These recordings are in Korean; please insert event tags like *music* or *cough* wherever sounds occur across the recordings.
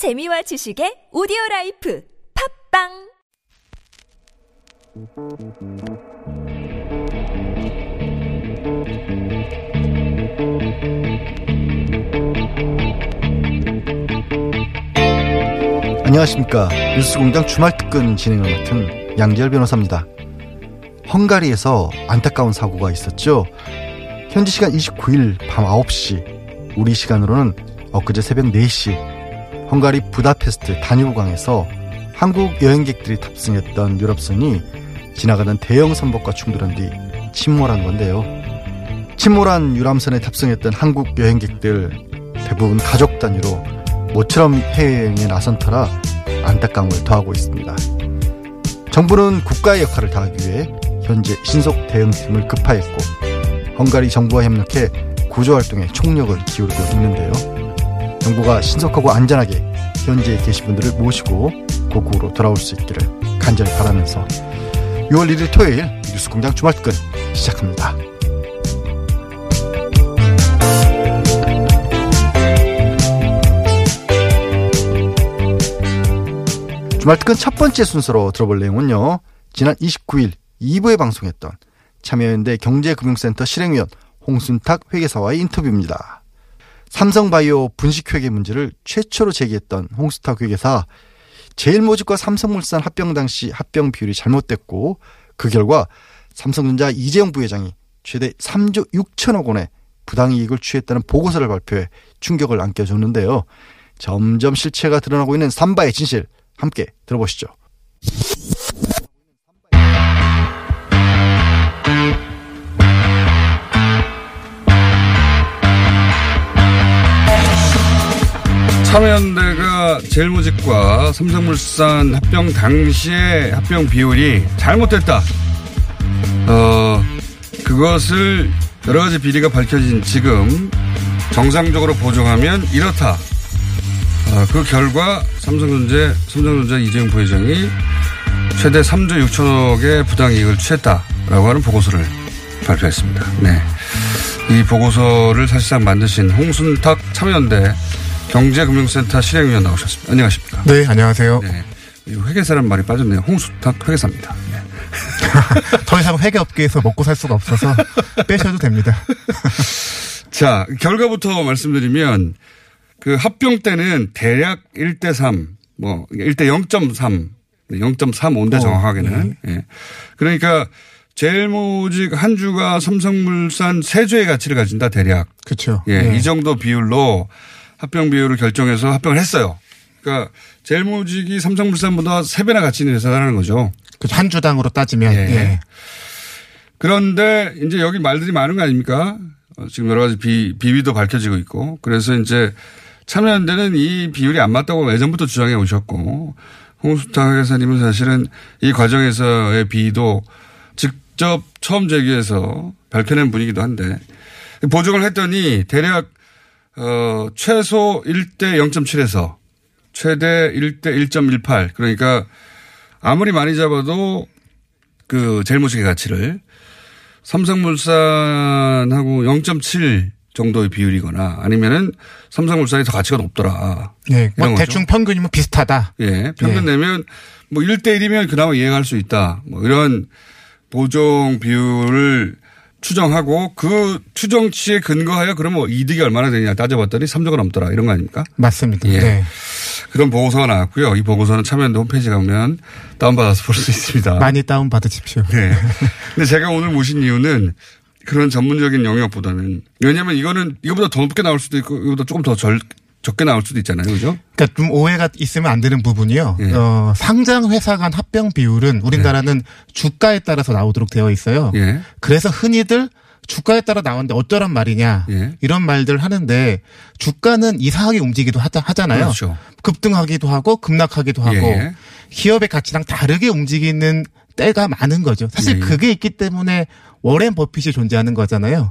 재미와 지식의 오디오 라이프 팟빵 안녕하십니까. 뉴스공장 주말 특근 진행을 맡은 양지열 변호사입니다. 헝가리에서 안타까운 사고가 있었죠. 현지 시간 29일 밤 9시, 우리 시간으로는 엊그제 새벽 4시, 헝가리 부다페스트 다뉴브강에서 한국 여행객들이 탑승했던 유럽선이 지나가던 대형 선박과 충돌한 뒤 침몰한 건데요. 침몰한 유람선에 탑승했던 한국 여행객들 대부분 가족 단위로 모처럼 해외여행에 나선 터라 안타까움을 더하고 있습니다. 정부는 국가의 역할을 다하기 위해 현재 신속 대응팀을 급파했고 헝가리 정부와 협력해 구조활동에 총력을 기울이고 있는데요. 정부가 신속하고 안전하게 현지에 계신 분들을 모시고 고국으로 돌아올 수 있기를 간절히 바라면서 6월 1일 토요일 뉴스공장 주말특근 시작합니다. 주말 특근 첫 번째 순서로 들어볼 내용은요. 지난 29일 2부에 방송했던 참여연대 경제금융센터 실행위원 홍순탁 회계사와의 인터뷰입니다. 삼성바이오 분식회계 문제를 최초로 제기했던 홍순탁 회계사 제일모직과 삼성물산 합병 당시 합병 비율이 잘못됐고 그 결과 삼성전자 이재용 부회장이 최대 3조 6천억 원의 부당 이익을 취했다는 보고서를 발표해 충격을 안겨줬는데요. 점점 실체가 드러나고 있는 삼바의 진실 함께 들어보시죠. 참여연대가 제일모직과 삼성물산 합병 당시의 합병 비율이 잘못됐다. 어, 그것을 여러 가지 비리가 밝혀진 지금 정상적으로 보정하면 이렇다. 어, 그 결과 삼성전자, 삼성전자 이재용 부회장이 최대 3조 6천억의 부당이익을 취했다라고 하는 보고서를 발표했습니다. 네. 이 보고서를 사실상 만드신 홍순탁 참여연대 경제금융센터 실행위원 나오셨습니다. 안녕하십니까. 네, 안녕하세요. 네. 이 회계사란 말이 빠졌네요. 홍순탁 회계사입니다. 네. *laughs* 더 이상 회계업계에서 먹고 살 수가 없어서 빼셔도 됩니다. *laughs* 자, 결과부터 말씀드리면 그 합병 때는 대략 1대 3, 뭐 1대 0.3, 0.35인데 어, 정확하게는. 예. 그러니까 제일모직 한 주가 삼성물산 세 주의 가치를 가진다 대략. 그렇죠. 예, 네. 이 정도 비율로 합병 비율을 결정해서 합병을 했어요. 그러니까 제일모직이 삼성물산보다 세 배나 가치 있는 회사라는 거죠. 그한 주당으로 따지면 예. 예. 그런데 이제 여기 말들이 많은 거 아닙니까? 어, 지금 여러 가지 비, 비위도 밝혀지고 있고. 그래서 이제 참여연대는 이 비율이 안 맞다고 예전부터 주장해 오셨고 홍수탁 회사님은 사실은 이 과정에서의 비위도 직접 처음 제기해서 밝혀낸 분이기도 한데 보정을 했더니 대략 어, 최소 1대 0.7에서 최대 1대 1.18 그러니까 아무리 많이 잡아도 그 제일 모직의 가치를 삼성물산하고 0.7 정도의 비율이거나 아니면은 삼성물산이 더 가치가 높더라. 예. 뭐. 대충 평균이면 비슷하다. 예. 평균 예. 내면 뭐 1대1이면 그나마 이해할 수 있다. 뭐 이런 보정 비율을 추정하고 그 추정치에 근거하여 그러면 뭐 이득이 얼마나 되냐 따져봤더니 3조가 넘더라. 이런 거 아닙니까? 맞습니다. 예. 네. 그런 보고서가 나왔고요. 이 보고서는 참여연대 홈페이지 가면 다운받아서 볼 수 있습니다. 많이 다운 받으십시오. 네. *laughs* 근데 제가 오늘 모신 이유는 그런 전문적인 영역보다는 왜냐하면 이거는 이거보다 더 높게 나올 수도 있고 이거보다 조금 더 절, 적게 나올 수도 있잖아요. 그죠? 그러니까 좀 오해가 있으면 안 되는 부분이요. 예. 어, 상장 회사 간 합병 비율은 우리나라는 주가에 따라서 나오도록 되어 있어요. 예. 그래서 흔히들 주가에 따라 나오는데 어쩌란 말이냐 예. 이런 말들 하는데 주가는 이상하게 움직이기도 하잖아요. 그렇죠. 급등하기도 하고 급락하기도 하고 예. 기업의 가치랑 다르게 움직이는 때가 많은 거죠. 사실 예. 그게 있기 때문에 워렌 버핏이 존재하는 거잖아요.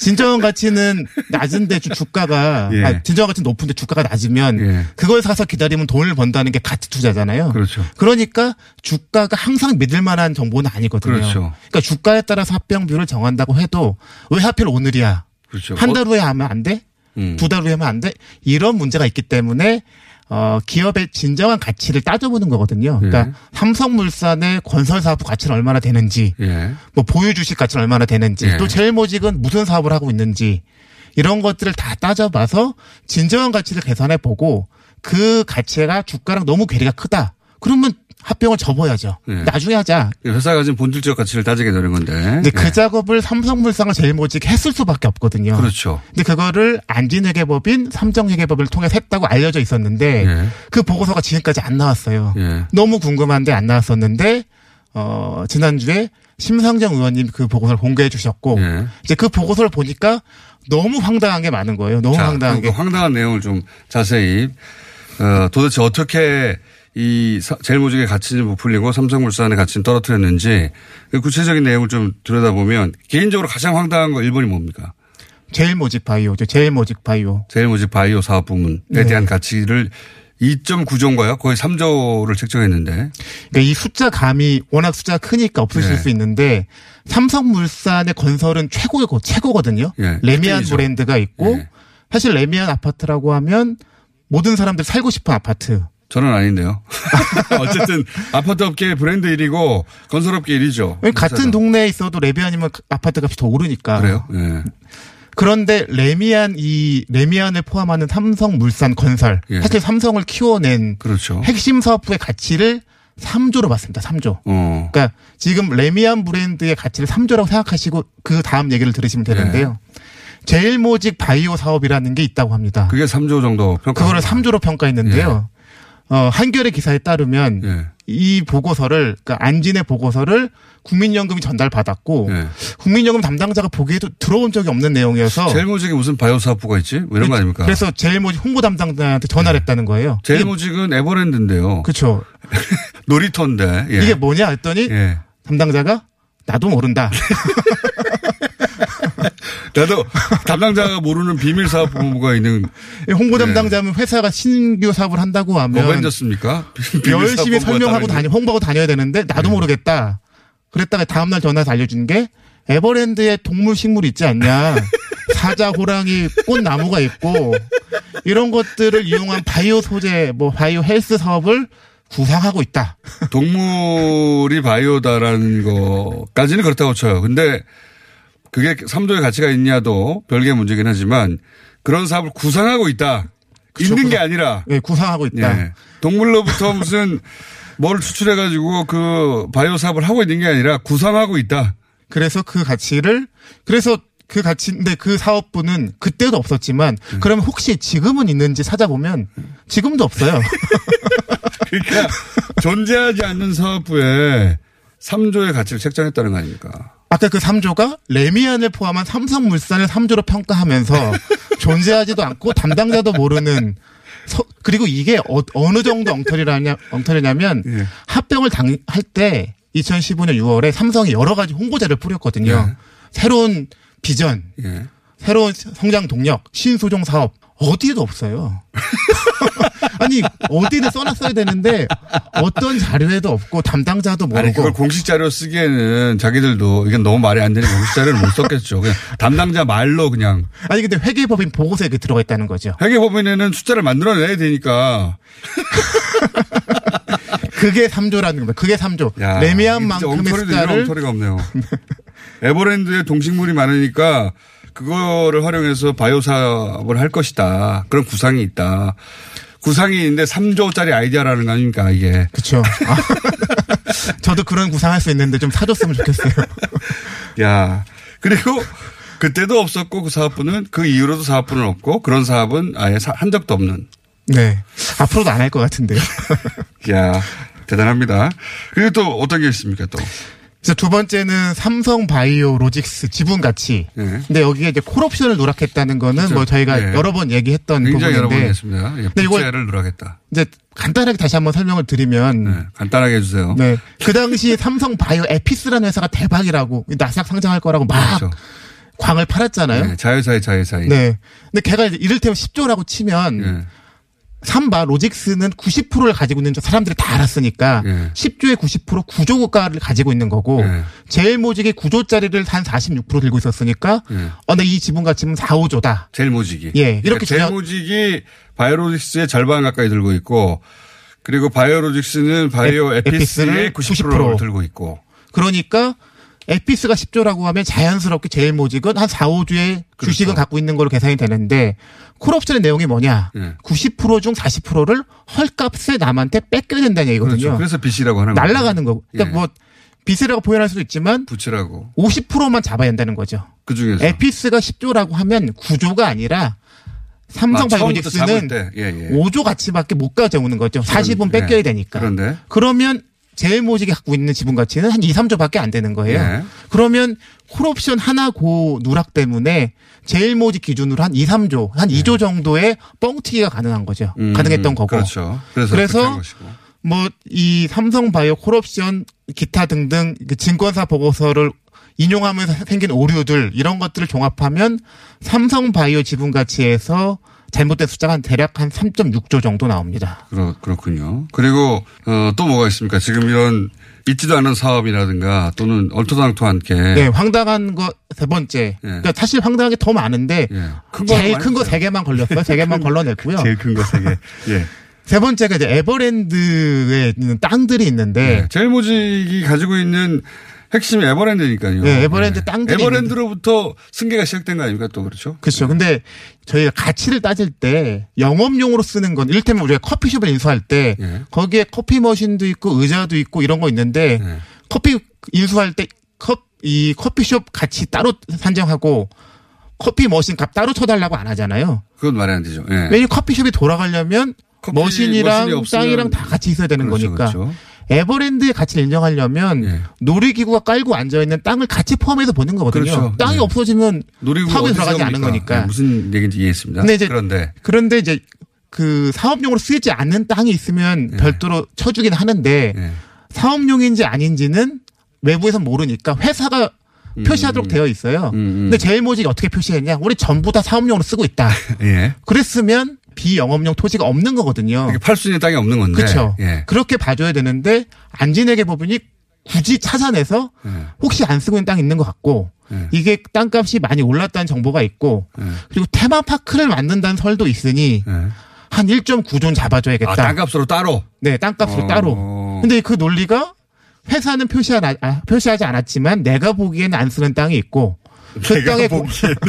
진정한 가치는 낮은데 주- 주가가 *laughs* 예. 아, 진정한 가치는 높은데 주가가 낮으면 예. 그걸 사서 기다리면 돈을 번다는 게 가치 투자잖아요. 그렇죠. 그러니까 주가가 항상 믿을 만한 정보는 아니거든요. 그렇죠. 그러니까 주가에 따라서 합병 비율을 정한다고 해도 왜 하필 오늘이야? 그렇죠. 한 달 후에 하면 안 돼? 음. 두달 후에 하면 안 돼? 이런 문제가 있기 때문에 어, 기업의 진정한 가치를 따져보는 거거든요. 그러니까 예. 삼성물산의 건설 사업 가치는 얼마나 되는지, 예. 뭐 보유 주식 가치는 얼마나 되는지, 예. 또 제일모직은 무슨 사업을 하고 있는지 이런 것들을 다 따져봐서 진정한 가치를 계산해 보고 그 가치가 주가랑 너무 괴리가 크다. 그러면 합병을 접어야죠. 예. 나중에 하자. 회사가 가진 본질적 가치를 따지게 되는 건데. 근데 그 예. 작업을 삼성물산과 제일모직 했을 수밖에 없거든요. 그렇죠. 근데 그거를 안진회계법인 삼정회계법을 통해서 했다고 알려져 있었는데 예. 그 보고서가 지금까지 안 나왔어요. 예. 너무 궁금한데 안 나왔었는데 어 지난주에 심상정 의원님 그 보고서를 공개해 주셨고 예. 이제 그 보고서를 보니까 너무 황당한 게 많은 거예요. 너무 자, 황당한 그 게. 황당한 내용을 좀 자세히 어, 도대체 어떻게 이 사- 제일모직의 가치는 부풀리고 삼성물산의 가치는 떨어뜨렸는지 그 구체적인 내용을 좀 들여다보면 개인적으로 가장 황당한 거 1번이 뭡니까? 제일모직 바이오죠. 제일모직 바이오. 제일모직 바이오 사업 부문에 네. 대한 가치를 2.9조인가요? 거의 3조를 책정했는데 그러니까 이 숫자 감이 워낙 숫자가 크니까 없으실 네. 수 있는데 삼성물산의 건설은 최고고 최고거든요. 예, 래미안 1등이죠. 브랜드가 있고 예. 사실 래미안 아파트라고 하면 모든 사람들이 살고 싶은 아파트. 저는 아닌데요. *laughs* 어쨌든 아파트 업계의 브랜드 1위고 건설 업계 1위죠. 같은 동네에 있어도 래미안이면 아파트 값이 더 오르니까. 그래요? 예. 그런데 래미안 이 래미안을 포함하는 삼성물산 건설 예. 사실 삼성을 키워낸 그렇죠. 핵심 사업부의 가치를 3조로 봤습니다. 3조. 어. 그러니까 지금 레미안 브랜드의 가치를 3조라고 생각하시고 그 다음 얘기를 들으시면 되는데요. 제일모직 바이오 사업이라는 게 있다고 합니다. 그게 3조 정도 평가. 그거를 3조로 평가했는데요. 어, 한겨레 기사에 따르면 예. 이 보고서를 그러니까 안진의 보고서를 국민연금이 전달받았고 예. 국민연금 담당자가 보기에도 들어온 적이 없는 내용이어서 제일모직에 무슨 바이오 사업부가 있지? 뭐 이런 거 아닙니까? 그래서 제일모직 홍보 담당자한테 전화를 했다는 거예요. 제일모직은 에버랜드인데요. 그렇죠. *laughs* 놀이터인데. 예. 이게 뭐냐 했더니 예. 담당자가 나도 모른다. *laughs* 나도 *laughs* 담당자가 모르는 비밀 사업 부가 있는 홍보 네. 담당자면 회사가 신규 사업을 한다고 하면 어벤져스입니까? *laughs* 비밀 열심히 설명하고 다니 홍보하고 다녀야 되는데 나도 네. 모르겠다. 그랬다가 다음 날 전화해서 알려준 게 에버랜드에 동물 식물 있지 않냐. *laughs* 사자, 호랑이, 꽃나무가 있고 이런 것들을 이용한 바이오 소재, 뭐 바이오 헬스 사업을 구상하고 있다. 동물이 바이오다라는 거까지는 그렇다고 쳐요. 근데 그게 3조의 가치가 있냐도 별개의 문제긴 하지만 그런 사업을 구상하고 있다. 그쵸, 있는 게 구상- 아니라 예, 구상하고 있다. 예. 동물로부터 *laughs* 무슨 뭘 추출해가지고 그 바이오 사업을 하고 있는 게 아니라 구상하고 있다. 그래서 그 가치를 그래서 그 가치인데 그 사업부는 그때도 없었지만 음. 그러면 혹시 지금은 있는지 찾아보면 지금도 없어요. *laughs* 그러니까 존재하지 않는 사업부에 3조의 가치를 책정했다는 거 아닙니까? 아까 그 3조가 레미안을 포함한 삼성물산을 3조로 평가하면서 *laughs* 존재하지도 않고 담당자도 모르는 서- 그리고 이게 어, 느 정도 엉터리라냐 엉터리냐면 예. 합병을 당할 때 2015년 6월에 삼성이 여러 가지 홍보자를 뿌렸거든요. 예. 새로운 비전, 예. 새로운 성장 동력, 신소종 사업 어디에도 없어요. *laughs* 아니 어디를 써놨어야 되는데 어떤 자료에도 없고 담당자도 모르고 아니 그걸 공식 자료 쓰기에는 자기들도 이건 너무 말이 안 되는 공식 자료를 못 썼겠죠. 그냥 담당자 말로 그냥 아니 근데 회계법인 보고서에 그 들어가 있다는 거죠. 회계법인에는 숫자를 만들어내야 되니까 그게 3조라는 겁니다. 그게 3조. 야, 레미안 만큼의 엉터리도 이런 숫자를 엉터리가 없네요. 에버랜드에 동식물이 많으니까 그거를 활용해서 바이오 사업을 할 것이다. 그런 구상이 있다. 구상이 있는데 3조짜리 아이디어라는 거 아닙니까 이게. 그렇죠. *laughs* 아, 저도 그런 구상할 수 있는데 좀 사줬으면 좋겠어요. *laughs* 야 그리고 그때도 없었고 그 사업부는 그 이후로도 사업부는 없고 그런 사업은 아예 사- 한 적도 없는. 네. 앞으로도 안 할 것 같은데요. *laughs* 야 대단합니다. 그리고 또 어떤 게 있습니까 또? 그래서 두 번째는 삼성 바이오 로직스 지분 가치. 네. 근데 여기에 이제 콜옵션을 누락했다는 거는 뭐 저희가 네. 여러 번 얘기했던 굉장히 여러 번 부분인데 했습니다. 예, 근데 이걸- 누락했다. 이제 간단하게 다시 한번 설명을 드리면 네, 간단하게 해주세요. 네. 그 당시 삼성 바이오 에피스라는 회사가 대박이라고 나스닥 상장할 거라고 막 그렇죠. 광을 팔았잖아요. 네, 자유사회 자유사회. 네. 근데 걔가 이를테면 10조라고 치면 예. 삼바 로직스는 90%를 가지고 있는 줄 사람들이 다 알았으니까 예. 10조의 90% 구조 국가를 가지고 있는 거고 예. 제일 모직이 9조짜리를 한 46% 들고 있었으니까 예. 어, 나이 지분 가치는 4, 5조다. 제일 모직이. 예, 이렇게 제일 중요한- 모직이 바이오로직스의 절반 가까이 들고 있고 그리고 바이오로직스는 바이오 에- 에피스의 에피스를 90%를 90% 들고 있고. 그러니까 에피스가 10조라고 하면 자연스럽게 제일 모직은 한 4, 5조의 그렇죠. 주식을 갖고 있는 걸로 계산이 되는데 콜옵션의 내용이 뭐냐? 예. 90%중 40%를 헐값에 남한테 뺏겨야 된다는 얘기거든요. 그렇죠. 그래서 빚이라고 하는 거죠. 날라가는 거고. 그러니까 예. 뭐 빚이라고 표현할 수도 있지만 부채라고. 50%만 잡아야 한다는 거죠. 그 중에서. 에피스가 10조라고 하면 9조가 아니라 삼성 아, 바이오로직스는 때. 예, 예. 5조 가치밖에 못 가져오는 거죠. 40은 예. 뺏겨야 되니까. 그런데 그러면 제일 모직이 갖고 있는 지분 가치는 한 2, 3조밖에 안 되는 거예요. 예. 그러면 콜옵션 하나 고 누락 때문에 제일 모직 기준으로 한 2, 3조, 한 2조 정도의 뻥튀기가 가능한 거죠. 음, 가능했던 거고. 그렇죠. 그래서 그래서. 뭐 이 삼성바이오 콜옵션 기타 등등 그 증권사 보고서를 인용하면서 생긴 오류들 이런 것들을 종합하면 삼성바이오 지분 가치에서 잘못된 숫자가 한 대략 한 3.6조 정도 나옵니다. 그렇, 그렇군요. 그리고 어, 또 뭐가 있습니까? 지금 이런 있지도 않은 사업이라든가 또는 얼토당토 않게 네, 황당한 거 세 번째. 예. 그러니까 사실 황당한 게 더 많은데 예. 큰거 제일 큰거 있어요. 세 개만 걸렸어요. 세 개만 *laughs* 걸러냈고요. 제일 큰 거 세 개. 예. *laughs* 세 번째가 이제 에버랜드에 있는 땅들이 있는데 네. 제일 모직이 가지고 있는 핵심이 에버랜드니까요. 네, 에버랜드 땅들이 에버랜드로부터 승계가 시작된 거 아닙니까 또 그렇죠? 그렇죠. 근데 저희가 가치를 따질 때 영업용으로 쓰는 건 이를테면 우리가 커피숍을 인수할 때 예. 거기에 커피 머신도 있고 의자도 있고 이런 거 있는데 예. 커피 인수할 때 컵, 이 커피숍 가치 따로 산정하고 커피 머신 값 따로 쳐달라고 안 하잖아요. 그건 말이 안 되죠. 예. 왜냐면 커피숍이 돌아가려면 머신이 머신이랑 땅이랑 다 같이 있어야 되는 그렇죠, 거니까. 그렇죠. 에버랜드의 가치를 인정하려면 예. 놀이기구가 깔고 앉아 있는 땅을 같이 포함해서 보는 거거든요. 그렇죠. 땅이 예. 없어지면 사업에 들어가지 않은? 거니까. 예, 무슨 얘기인지 이해했습니다. 근데 이제 그런데 그런데 이제 그 사업용으로 쓰이지 않는 땅이 있으면 예. 별도로 쳐주긴 하는데 예. 사업용인지 아닌지는 외부에서 모르니까 회사가 표시하도록 되어 있어요. 음, 음. 근데 제일모직이 어떻게 표시했냐? 우리 전부 다 사업용으로 쓰고 있다. *laughs* 예. 그랬으면 비영업용 토지가 없는 거거든요. 이게 팔수 있는 땅이 없는 건데. 그렇죠. 예. 그렇게 봐줘야 되는데 안진에게 법원이 굳이 찾아내서 예. 혹시 안 쓰고 있는 땅 있는 것 같고 예. 이게 땅값이 많이 올랐다는 정보가 있고 예. 그리고 테마파크를 만든다는 설도 있으니 예. 한 1.9조는 잡아줘야겠다. 아, 땅값으로 따로. 네, 땅값으로 어. 따로. 근데 그 논리가 회사는 표시 안, 아, 표시하지 않았지만 내가 보기에는 안 쓰는 땅이 있고 그 공,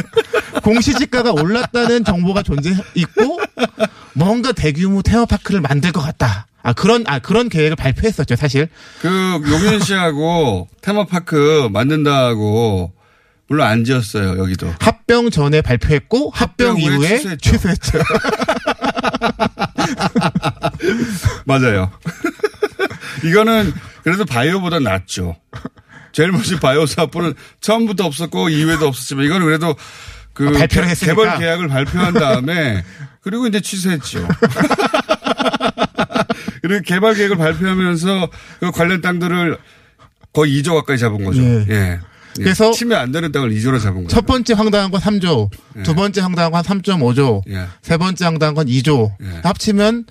*laughs* 공시지가가 올랐다는 정보가 존재 있고 뭔가 대규모 테마파크를 만들 것 같다. 아 그런 아 그런 계획을 발표했었죠 사실. 그 용현 씨하고 테마파크 만든다고 물론 안 지었어요 여기도. 합병 전에 발표했고 합병, 합병 후에 이후에 취소했죠. 취소했죠. *laughs* 맞아요. *laughs* 이거는 그래도 바이오보다 낫죠. 제일 먼저 바이오 사업부는 처음부터 없었고 이후에도 없었지만 이거는 그래도 그 아, 발표를 개- 했으니까. 개발 계약을 발표한 다음에 *laughs* 그리고 이제 취소했죠. *laughs* 그리고 개발 계획을 발표하면서 그 관련 땅들을 거의 2조 가까이 잡은 거죠. 예. 예. 예. 그래서 치면 안 되는 땅을 2조로 잡은 거죠. 첫 번째 황당한 건 3조, 두 번째 황당한 건 3.5조, 예. 세 번째 황당한 건 2조. 예. 합치면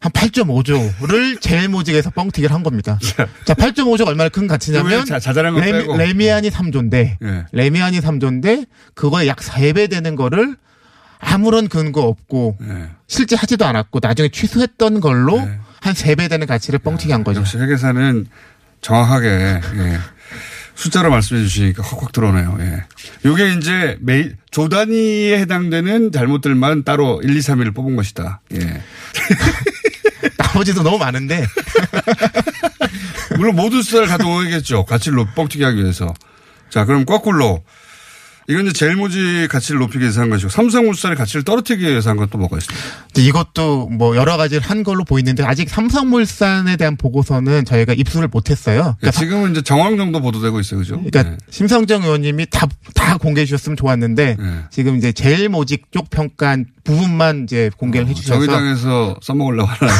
한 8.5조를 제일모직에서 뻥튀기를 한 겁니다. 자, 8.5조가 얼마나 큰 가치냐면 자- 레미. 레미안이 3조인데 예. 레미안이 3조인데 그거에 약 3배 되는 거를 아무런 근거 없고 예. 실제 하지도 않았고 나중에 취소했던 걸로 네. 한 3배 되는 가치를 뻥튀기 한 거죠. 역시 회계사는 정확하게 예. 숫자로 말씀해 주시니까 확확 들어오네요. 예. 요게 이제 매, 조 단위에 해당되는 잘못들만 따로 1, 2, 3위를 뽑은 것이다. 예. *laughs* 나머지도 너무 많은데 *laughs* 물론 모든 숫자를 다 동원하겠죠. 가치를 높, 뻥튀기 하기 위해서. 자, 그럼 거꾸로. 이건 이제 제일모지 가치를 높이기 위해서 한 것이고 삼성물산의 가치를 떨어뜨리기 위해서 한건또 뭐가 있습니까? 이것도 뭐 여러 가지를 한 걸로 보이는데 아직 삼성물산에 대한 보고서는 저희가 입수를 못했어요. 예, 그러니까, 지금은 이제 정황 정도 보도되고 있어요. 그죠? 그러니까 예. 심성정 의원님이 다, 다 공개해 주셨으면 좋았는데 예. 지금 이제 제일 모직 쪽 평가한 부분만 이제 공개를 해 주셔서 정의당에서 써먹으려고 하나요?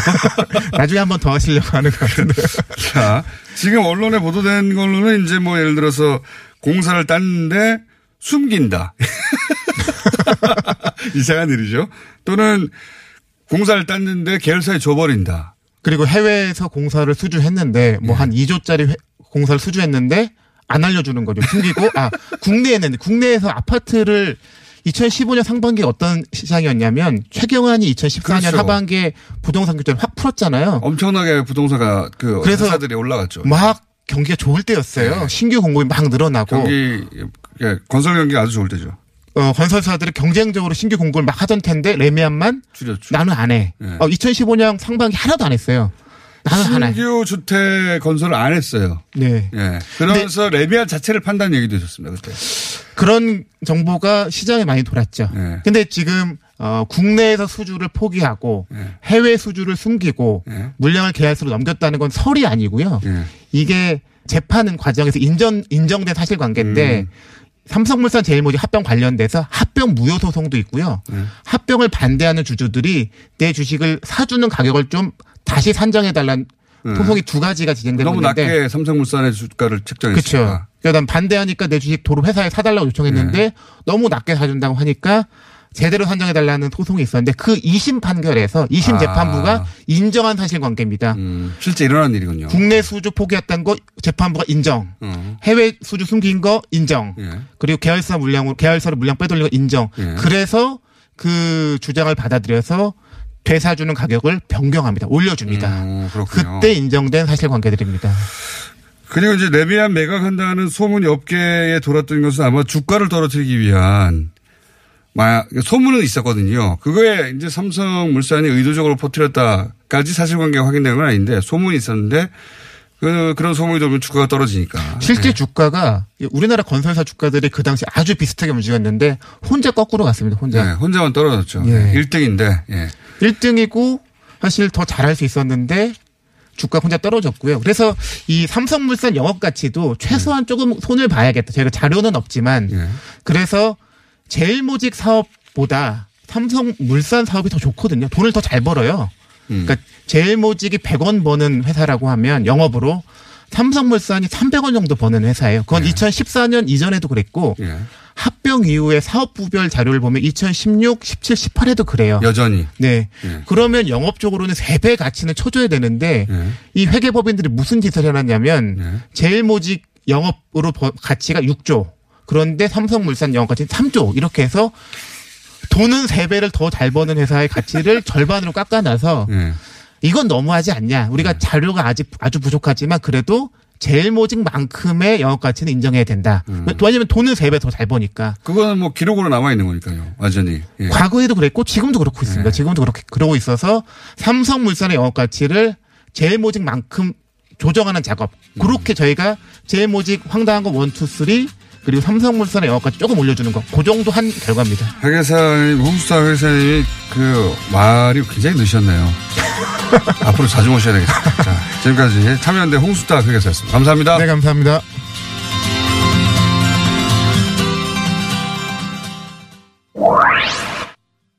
*laughs* 나중에 한번 더 하시려고 하는 것 같은데. *laughs* 자, 지금 언론에 보도된 걸로는 이제 뭐 예를 들어서 공사를 땄는데 숨긴다. *laughs* 이상한 일이죠. 또는 공사를 땄는데 계열사에 줘버린다. 그리고 해외에서 공사를 수주했는데 뭐 예. 한 2조짜리 공사를 수주했는데 안 알려주는 거죠. 숨기고 아 국내에는 국내에서 아파트를 2015년 상반기에 어떤 시장이었냐면 최경환이 2014년 그렇죠. 하반기에 부동산 규제를 확 풀었잖아요. 엄청나게 부동산가 그 그래서 회사들이 올라갔죠. 막 경기가 좋을 때였어요. 네. 신규 공급이 막 늘어나고 경기 예, 건설 경기가 아주 좋을 때죠. 어, 건설사들이 경쟁적으로 신규 공급을 막 하던 텐데 레미안만 줄였죠. 나는 안 해. 네. 어, 2015년 상반기 하나도 안 했어요. 나는 안 해. 신규 주택 건설을 안 했어요. 네. 예. 그러면서 레미안 자체를 판다는 얘기도 있었습니다 그때. 그런 정보가 시장에 많이 돌았죠. 네. 근데 지금 어, 국내에서 수주를 포기하고 네. 해외 수주를 숨기고 네. 물량을 계약서로 넘겼다는 건 설이 아니고요. 예. 이게 재판 과정에서 인정 인정된 사실관계인데 음. 삼성물산 제일모직 합병 관련돼서 합병 무효 소송도 있고요. 네. 합병을 반대하는 주주들이 내 주식을 사주는 가격을 좀 다시 산정해 달라는 네. 소송이 두 가지가 진행되고 너무 있는데 낮게 삼성물산의 주가를 책정했으니까. 그렇죠. 그러니까 난 반대하니까 내 주식 도로 회사에 사달라고 요청했는데 네. 너무 낮게 사준다고 하니까 제대로 산정해 달라는 소송이 있었는데 그 2심 판결에서 2심 아. 재판부가 인정한 사실관계입니다. 음, 실제 일어난 일이군요. 국내 수주 포기했던 거 재판부가 인정. 어. 해외 수주 숨긴 거 인정. 예. 그리고 계열사 물량으로 계열사로 물량 빼돌린 거 인정. 예. 그래서 그 주장을 받아들여서 되사주는 가격을 변경합니다. 올려줍니다. 음. 그때 인정된 사실관계들입니다. 그리고 이제 레미안 매각한다는 소문이 업계에 돌았던 것은 아마 주가를 떨어뜨리기 위한 마- 소문은 있었거든요. 그거에 이제 삼성물산이 의도적으로 퍼뜨렸다까지 사실관계가 확인된 건 아닌데 소문이 있었는데 그 그런 소문이 돌면 주가가 떨어지니까. 실제 예. 주가가 우리나라 건설사 주가들이 그 당시 아주 비슷하게 움직였는데 혼자 거꾸로 갔습니다. 혼자. 네, 혼자만 떨어졌죠. 예. 1등인데. 예. 1등이고 사실 더 잘할 수 있었는데 주가 혼자 떨어졌고요. 그래서 이 삼성물산 영업 가치도 최소한 조금 손을 봐야겠다. 저희가 자료는 없지만 예. 그래서 제일모직 사업보다 삼성 물산 사업이 더 좋거든요. 돈을 더 잘 벌어요. 음. 그러니까 제일모직이 100원 버는 회사라고 하면 영업으로 삼성물산이 300원 정도 버는 회사예요. 그건 네. 2014년 이전에도 그랬고 예. 합병 이후에 사업부별 자료를 보면 2016, 17, 18에도 그래요. 여전히. 네. 예. 그러면 영업적으로는 3배 가치는 쳐줘야 되는데 예. 이 회계법인들이 무슨 짓을 해놨냐면 예. 제일모직 영업으로 버- 가치가 6조. 그런데 삼성물산 영업 가치는 3조. 이렇게 해서 돈은 3배를 더 잘 버는 회사의 가치를 *laughs* 절반으로 깎아놔서 예. 이건 너무하지 않냐. 우리가 네. 자료가 아직 아주 부족하지만 그래도 제일 모직만큼의 영업 가치는 인정해야 된다. 음. 왜냐면 돈은 3배 더 잘 버니까. 그거는 뭐 기록으로 남아 있는 거니까요. 완전히. 예. 과거에도 그랬고 지금도 그렇고 있습니다. 네. 지금도 그렇게 그러고 있어서 삼성물산의 영업 가치를 제일 모직만큼 조정하는 작업. 음. 그렇게 저희가 제일 모직 황당한 거 one two three 그리고 삼성물산의 영업 가치 조금 올려주는 거. 그 정도 한 결과입니다. 회계사님, 홍수사 회계사님이 그 말이 굉장히 늦으셨네요. *laughs* 앞으로 자주 모셔야 되겠습니다. 자, 지금까지 참여연대 홍수다 회계사였습니다. 감사합니다. 네, 감사합니다.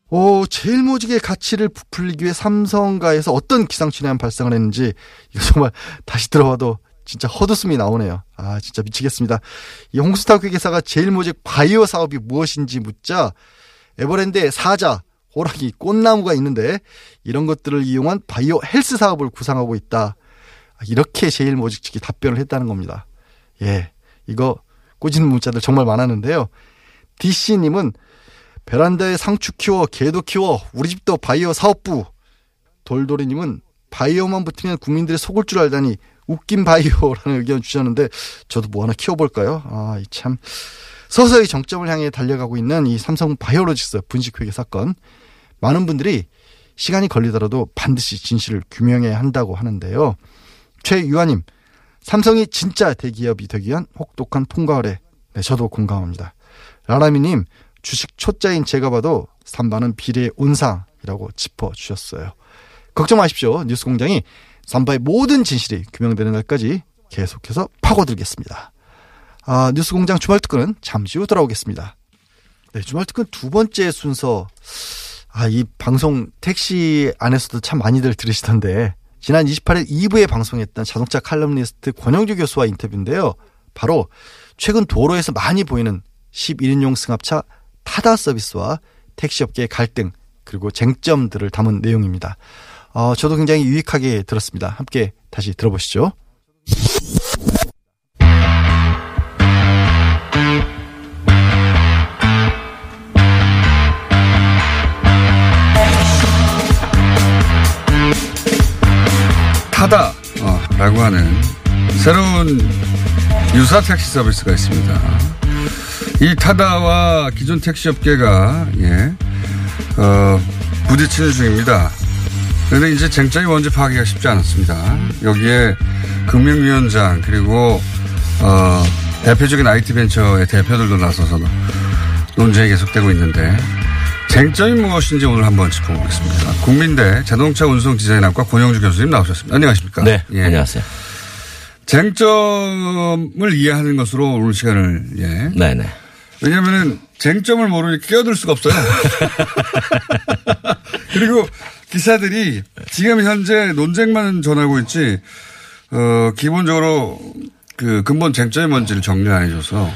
오, 제일 모직의 가치를 부풀리기 위해 삼성가에서 어떤 기상천외한 발상을 했는지 이거 정말 다시 들어봐도 진짜 헛웃음이 나오네요. 아, 진짜 미치겠습니다. 이 홍수탁 회계사가 제일 모직 바이오 사업이 무엇인지 묻자 에버랜드의 사자, 호랑이, 꽃나무가 있는데 이런 것들을 이용한 바이오 헬스 사업을 구상하고 있다. 아, 이렇게 제일 모직 측이 답변을 했다는 겁니다. 예, 이거 꼬지는 문자들 정말 많았는데요. DC님은 베란다에 상추 키워, 개도 키워, 우리 집도 바이오 사업부. 돌돌이님은 바이오만 붙으면 국민들이 속을 줄 알다니 웃긴 바이오라는 의견 주셨는데 저도 뭐 하나 키워볼까요? 아, 이 참. 서서히 정점을 향해 달려가고 있는 이 삼성 바이오로직스 분식회계 사건. 많은 분들이 시간이 걸리더라도 반드시 진실을 규명해야 한다고 하는데요. 최유아님, 삼성이 진짜 대기업이 되기 위한 혹독한 통과 아래. 네, 저도 공감합니다. 라라미님, 주식 초짜인 제가 봐도 삼바는 비례의 온상이라고 짚어주셨어요. 걱정 마십시오. 뉴스 공장이 삼바의 모든 진실이 규명되는 날까지 계속해서 파고들겠습니다. 아, 뉴스공장 주말 특근은 잠시 후 돌아오겠습니다. 네, 주말 특근 두 번째 순서. 아, 이 방송 택시 안에서도 참 많이들 들으시던데 지난 28일 2부에 방송했던 자동차 칼럼니스트 권영주 교수와 인터뷰인데요. 바로 최근 도로에서 많이 보이는 11인용 승합차 타다 서비스와 택시업계의 갈등 그리고 쟁점들을 담은 내용입니다. 어, 저도 굉장히 유익하게 들었습니다. 함께 다시 들어보시죠. 타다 어, 라고 하는 새로운 유사 택시 서비스가 있습니다. 이 타다와 기존 택시 업계가 예, 어, 부딪히는 중입니다. 그런데 이제 쟁점이 뭔지 파악하기가 쉽지 않았습니다. 여기에 금융위원장 그리고 어, 대표적인 IT 벤처의 대표들도 나서서 논쟁이 계속되고 있는데 쟁점이 무엇인지 오늘 한번 짚어보겠습니다. 국민대 자동차 운송 디자인학과 권영주 교수님 나오셨습니다. 안녕하십니까? 네, 예. 안녕하세요. 쟁점을 이해하는 것으로 오늘 시간을 예. 네네. 왜냐하면은 쟁점을 모르니 끼어들 수가 없어요. *laughs* 그리고 기사들이 지금 현재 논쟁만 전하고 있지, 어, 기본적으로 그 근본 쟁점이 뭔지를 정리 안 해줘서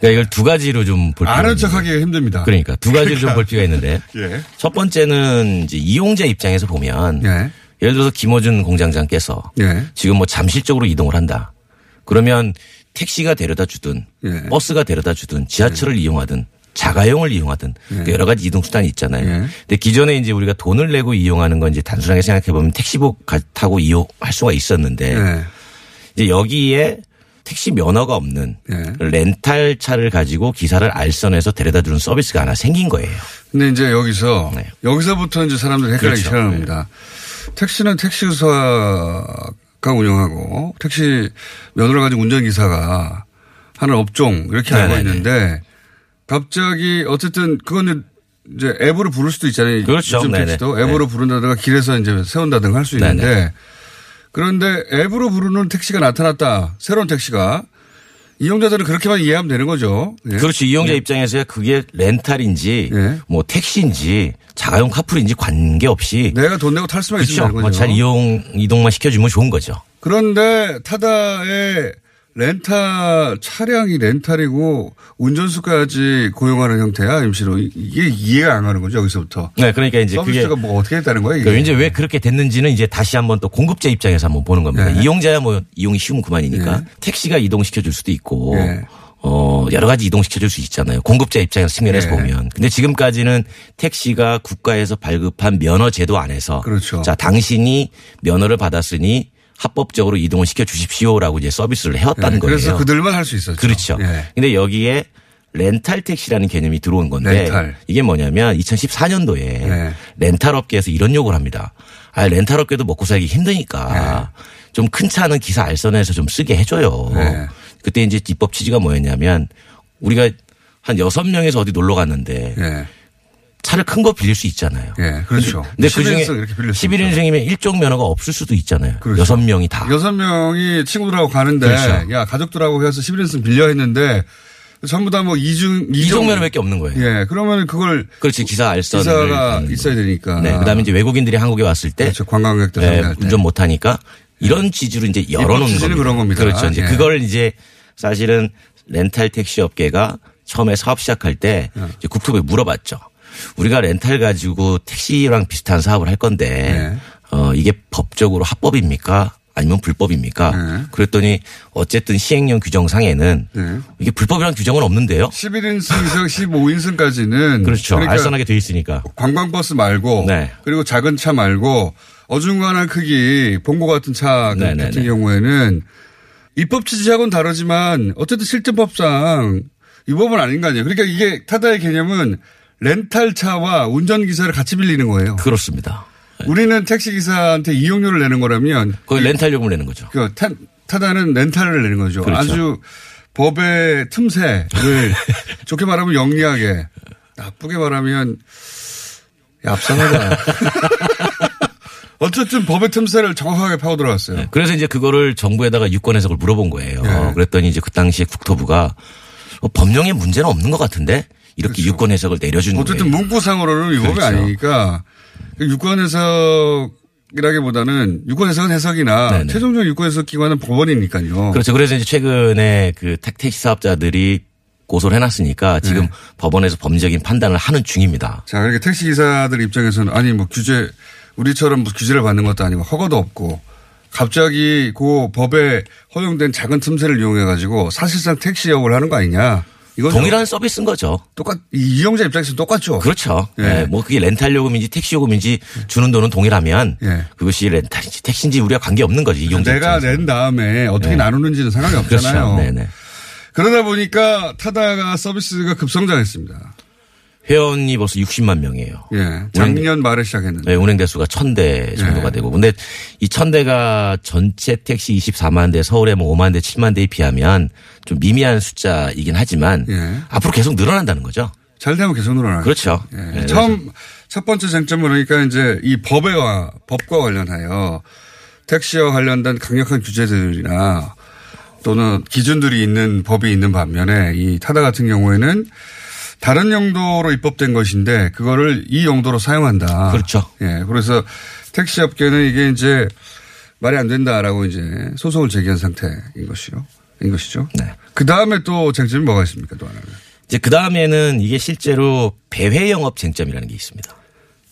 그러니까 이걸 두 가지로 좀 볼 필요가 아는. 척 하기가 힘듭니다. 그러니까 두 가지로 좀볼 필요가 있는데 *laughs* 예. 첫 번째는 이제 이용자 입장에서 보면 예. 예를 들어서 김어준 공장장께서 예. 지금 뭐 잠실적으로 이동을 한다. 그러면 택시가 데려다 주든 예. 버스가 데려다 주든 지하철을 이용하든 자가용을 이용하든 그 여러 가지 이동 수단이 있잖아요. 예. 근데 기존에 이제 우리가 돈을 내고 이용하는 건 이제 단순하게 생각해 보면 택시복 가- 타고 이용할 수가 있었는데 예. 이제 여기에 택시 면허가 없는 예. 렌탈 차를 가지고 기사를 알선해서 데려다 주는 서비스가 하나 생긴 거예요. 근데 이제 여기서 네. 여기서부터 이제 사람들이 헷갈리기 그렇죠. 시작합니다. 택시는 택시 기사가 운영하고 택시 면허를 가진 운전기사가 하는 업종 이렇게 알고 네네네. 있는데 갑자기 어쨌든 그거는 이제 앱으로 부를 수도 있잖아요. 그렇죠. 요즘. 택시도 앱으로 부른다든가 길에서 이제 세운다든가 할 수. 있는데 그런데 앱으로 부르는 택시가 나타났다. 새로운 택시가 이용자들은 그렇게만 이해하면 되는 거죠. 예. 그렇죠. 이용자 입장에서야 그게 렌탈인지 예. 뭐 택시인지 자가용 카풀인지 관계없이 내가 돈 내고 탈 수만 있으면 그렇죠. 되는 뭐 거죠. 잘 이용 이동만 시켜주면 좋은 거죠. 그런데 타다의 렌탈 차량이 렌탈이고 운전수까지 고용하는 형태야 임시로 이게 이해가 안 가는 거죠 여기서부터 네, 그러니까 이제 그게 서비스가 뭐 어떻게 했다는 거야 이게 그 이제 왜 그렇게 됐는지는 이제 다시 한번 또 공급자 입장에서 한번 보는 겁니다. 네. 이용자야 뭐 이용이 쉬우면 그만이니까 네. 택시가 이동시켜 줄 수도 있고 네. 어 여러 가지 이동시켜 줄 수 있잖아요. 공급자 입장에서 측면에서 네. 보면. 근데 지금까지는 택시가 국가에서 발급한 면허 제도 안에서 그렇죠. 자, 당신이 면허를 받았으니 합법적으로 이동을 시켜 주십시오라고 이제 서비스를 해왔다는 네, 거예요. 그래서 그들만 할 수 있었죠. 그렇죠. 예. 근데 여기에 렌탈 택시라는 개념이 들어온 건데 렌탈. 이게 뭐냐면 2014년도에 네. 렌탈 업계에서 이런 요구를 합니다. 아, 렌탈 업계도 먹고 살기 힘드니까 좀큰 차는 기사 알선해서 좀 쓰게 해줘요. 네. 그때 이제 입법 취지가 뭐였냐면 우리가 한 여섯 명에서 어디 놀러 갔는데 예. 차를 큰 거 빌릴 수 있잖아요. 예, 그렇죠. 근데 그 중에 11인승 이렇게 빌릴 수 있죠. 11인승이면 일종 면허가 없을 수도 있잖아요. 그렇죠. 여섯 명이 다. 여섯 명이 친구들하고 가는데 그렇죠. 야 가족들하고 해서 11인승 빌려 했는데 전부 다 뭐 이중 이종 면허밖에 없는 거예요. 예, 그러면 그걸 그렇지 기사 알선을 기사가 있어야 거. 되니까. 네, 그다음에 이제 외국인들이 한국에 왔을 때 그렇죠. 관광객들 네. 운전 못 하니까 이런 취지로 이제 열어놓는 겁니다. 그런 겁니다. 그렇죠. 이제 예. 그걸 이제 사실은 렌탈 택시 업계가 처음에 사업 시작할 때 예. 국토부에 물어봤죠. 우리가 렌탈 가지고 택시랑 비슷한 사업을 할 건데 네. 어 이게 법적으로 합법입니까? 아니면 불법입니까? 네. 그랬더니 어쨌든 시행령 규정상에는 네. 이게 불법이라는 규정은 없는데요. 11인승에서 15인승까지는 *laughs* 그렇죠. 그러니까 알선하게 돼 있으니까. 관광버스 말고 네. 그리고 작은 차 말고 어중간한 크기 봉고 같은 차 그- 네네네. 같은 경우에는 입법 취지하고는 다르지만 어쨌든 실제법상 이 법은 아닌 거 아니에요. 그러니까 이게 타다의 개념은 렌탈 차와 운전기사를 같이 빌리는 거예요. 그렇습니다. 우리는 택시기사한테 이용료를 내는 거라면 거의 렌탈 요금을 내는 거죠. 그 타, 타다는 렌탈을 내는 거죠. 그렇죠. 아주 법의 틈새를 *laughs* 좋게 말하면 영리하게 나쁘게 말하면 얍상하다. *laughs* 어쨌든 법의 틈새를 정확하게 파고 들어갔어요. 그래서 이제 그거를 정부에다가 유권 해석을 물어본 거예요. 네. 그랬더니 이제 그 당시에 국토부가 어, 법령에 문제는 없는 것 같은데 이렇게 유권 해석을 내려준 그렇죠. 어쨌든 거예요. 문구상으로는 위법이 그렇죠. 아니니까 그 유권 해석 이라기보다는 유권 해석은 해석이나 네네. 최종적 유권 해석 기관은 법원이니까요. 그렇죠. 그래서 이제 최근에 그 택- 택시 사업자들이 고소를 해놨으니까 지금 네. 법원에서 법리적인 판단을 하는 중입니다. 자, 그러니까 택시 기사들 입장에서는 아니 뭐 규제 우리처럼 뭐 규제를 받는 것도 아니고 허가도 없고 갑자기 그 법에 허용된 작은 틈새를 이용해 가지고 사실상 택시 역을 하는 거 아니냐. 이건 동일한 서비스인 거죠. 똑같 이 이용자 입장에서 똑같죠. 그렇죠. 예. 예, 뭐 그게 렌탈 요금인지 택시 요금인지 주는 돈은 동일하면 예. 그것이 렌탈인지 택시인지 우리가 관계 없는 거지 이용자 내가 입장에서. 낸 다음에 어떻게 네. 나누는지는 상관이 없잖아요. 그렇죠. 그러다 보니까 타다가 서비스가 급성장했습니다. 회원이 벌써 60만 명이에요. 예. 작년 말에 시작했는데. 네, 운행 대수가 1000대 정도가 예. 되고. 근데 이 1000대가 전체 택시 24만 대, 서울에 뭐 5만 대, 7만 대에 비하면 좀 미미한 숫자이긴 하지만 예. 앞으로 계속 늘어난다는 거죠. 잘 되면 계속 늘어나요. 그렇죠. 예. 예, 처음 첫 번째 쟁점은 그러니까 이제 이 법에와 법과 관련하여 택시와 관련된 강력한 규제들이나 또는 기준들이 있는 법이 있는 반면에 이 타다 같은 경우에는 다른 용도로 입법된 것인데 그거를 이 용도로 사용한다. 그렇죠. 예. 그래서 택시 업계는 이게 이제 말이 안 된다라고 이제 소송을 제기한 상태인 것이요. 인 것이죠. 네. 그 다음에 또 쟁점이 뭐가 있습니까? 또 하나는. 이제 그 다음에는 이게 실제로 배회 영업 쟁점이라는 게 있습니다.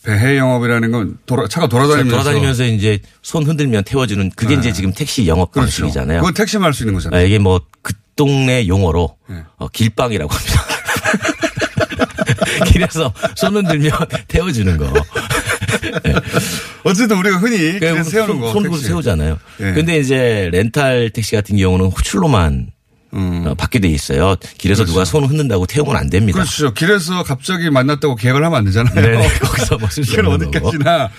배해 영업이라는 건 돌아, 차가 돌아다니면서. 돌아다니면서 이제 손 흔들면 태워주는 그게 네. 이제 지금 택시 영업 그렇죠. 방식이잖아요. 그건 택시만 할 수 있는 거잖아요. 아, 이게 뭐 그 동네 용어로 네. 어, 길빵이라고 합니다. *laughs* 길에서 손 흔들면 태워주는 거. 어쨌든 우리가 흔히 그러니까 세우는 거. 손, 손으로. 세우잖아요. 예. 근데 이제 렌탈 택시 같은 경우는 호출로만 음. 어, 받게 돼 있어요. 길에서 누가 손 흔든다고 태우면 안 됩니다. 그렇죠. 길에서 갑자기 만났다고 계약을 하면 안 되잖아요. 네네. 거기서 수 그건 없는 거고. 어디까지나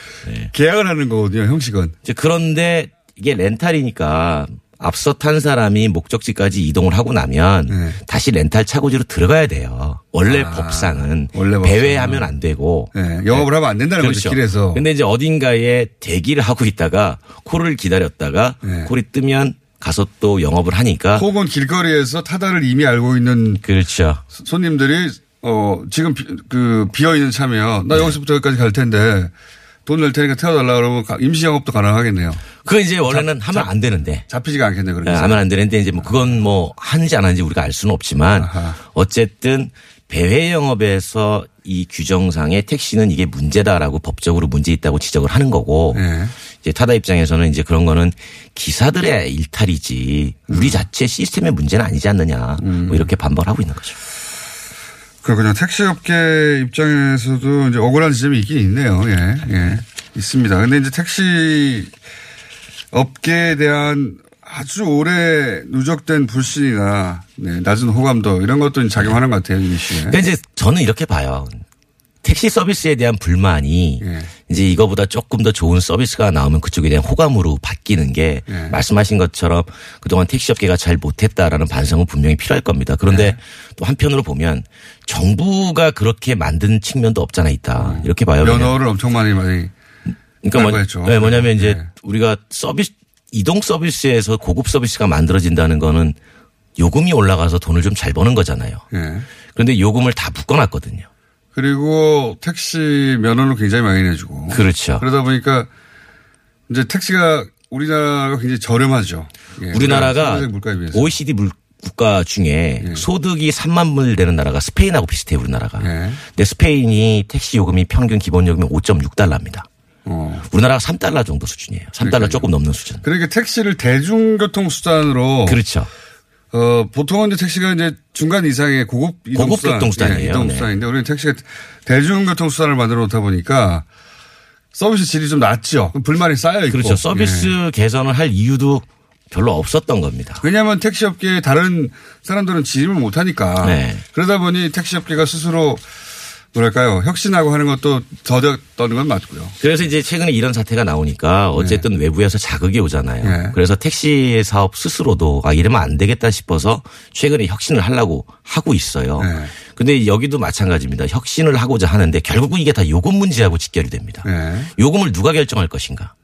계약을 하는 거거든요. 형식은. 그런데 이게 렌탈이니까 앞서 탄 사람이 목적지까지 이동을 하고 나면 네. 다시 렌탈 차고지로 들어가야 돼요. 원래 아, 법상은 원래. 배회하면 안 되고 네, 영업을 하면 안 된다는 그렇죠. 거죠. 길에서. 근데 이제 어딘가에 대기를 하고 있다가 코를 기다렸다가 네. 콜이 뜨면 가서 또 영업을 하니까 혹은 길거리에서 타다를 이미 알고 있는 그렇죠. 손님들이 어 지금 비, 그 비어 있는 차면 나 네. 여기서부터 여기까지 갈 텐데 돈 낼 테니까 태워달라 그러면 가- 임시 영업도 가능하겠네요. 그거 이제 원래는 하면 안 되는데 잡히지가 않겠네 그렇게. 예, 하면 안 되는데 이제 뭐 그건 뭐 하는지 안 하는지 우리가 알 수는 없지만 아하. 어쨌든 배회 영업에서 이 규정상의 택시는 이게 문제다라고 법적으로 문제 있다고 지적을 하는 거고 네. 이제 타다 입장에서는 이제 그런 거는 기사들의 일탈이지 음. 우리 자체 시스템의 문제는 아니지 않느냐 뭐 이렇게 반박을 하고 있는 거죠. 그렇군요. 택시업계 입장에서도 이제 억울한 지점이 있긴 있네요. 예, 예. 있습니다. 근데 이제 택시 업계에 대한 아주 오래 누적된 불신이나 네, 낮은 호감도 이런 것도 작용하는 것 같아요. 이 씨에. 그러니까 이제 저는 이렇게 봐요. 택시 서비스에 대한 불만이 예. 이제 이거보다 조금 더 좋은 서비스가 나오면 그쪽에 대한 호감으로 바뀌는 게 예. 말씀하신 것처럼 그동안 택시 업계가 잘 못했다라는 반성은 분명히 필요할 겁니다. 그런데 예. 또 한편으로 보면 정부가 그렇게 만든 측면도 없잖아 있다. 이렇게 봐요. 면허를 엄청 많이 많이 그러니까 뭐. 네, 뭐냐면 이제 네. 우리가 서비스 이동 서비스에서 고급 서비스가 만들어진다는 거는 요금이 올라가서 돈을 좀 잘 버는 거잖아요. 예. 그런데 요금을 다 묶어놨거든요. 그리고 택시 면허를 굉장히 많이 내주고 그렇죠. 그러다 보니까 이제 택시가 우리나라가 굉장히 저렴하죠. 예. 우리나라가 비해서. OECD 물- 국가 중에 소득이 3만 불 되는 나라가 스페인하고 비슷해요, 우리나라가. 예. 근데 스페인이 택시 요금이 평균 기본 요금이 5.6달러입니다. 어. 우리나라가 3달러 정도 수준이에요. 3달러 그러니까요. 조금 넘는 수준. 그러니까 택시를 대중교통 수단으로 그렇죠. 어, 보통은 이제 택시가 이제 중간 이상의 고급 이동 고급 수단, 교통수단이에요. 예, 이동 네. 수단인데 우리는 택시가 대중교통 수단을 만들어 놓다 보니까 서비스 질이 좀 낮죠. 불만이 쌓여 있고. 그렇죠. 서비스 예. 개선을 할 이유도 별로 없었던 겁니다. 왜냐하면 택시업계 다른 사람들은 진입을 못하니까. 네. 그러다 보니 택시업계가 스스로 뭐랄까요 혁신하고 하는 것도 더뎠던 건 맞고요. 그래서 이제 최근에 이런 사태가 나오니까 어쨌든 외부에서 자극이 오잖아요. 네. 그래서 택시 사업 스스로도 아 이러면 안 되겠다 싶어서 최근에 혁신을 하려고 하고 있어요. 네. 근데 여기도 마찬가지입니다. 혁신을 하고자 하는데 결국은 이게 다 요금 문제하고 직결이 됩니다. 네. 요금을 누가 결정할 것인가?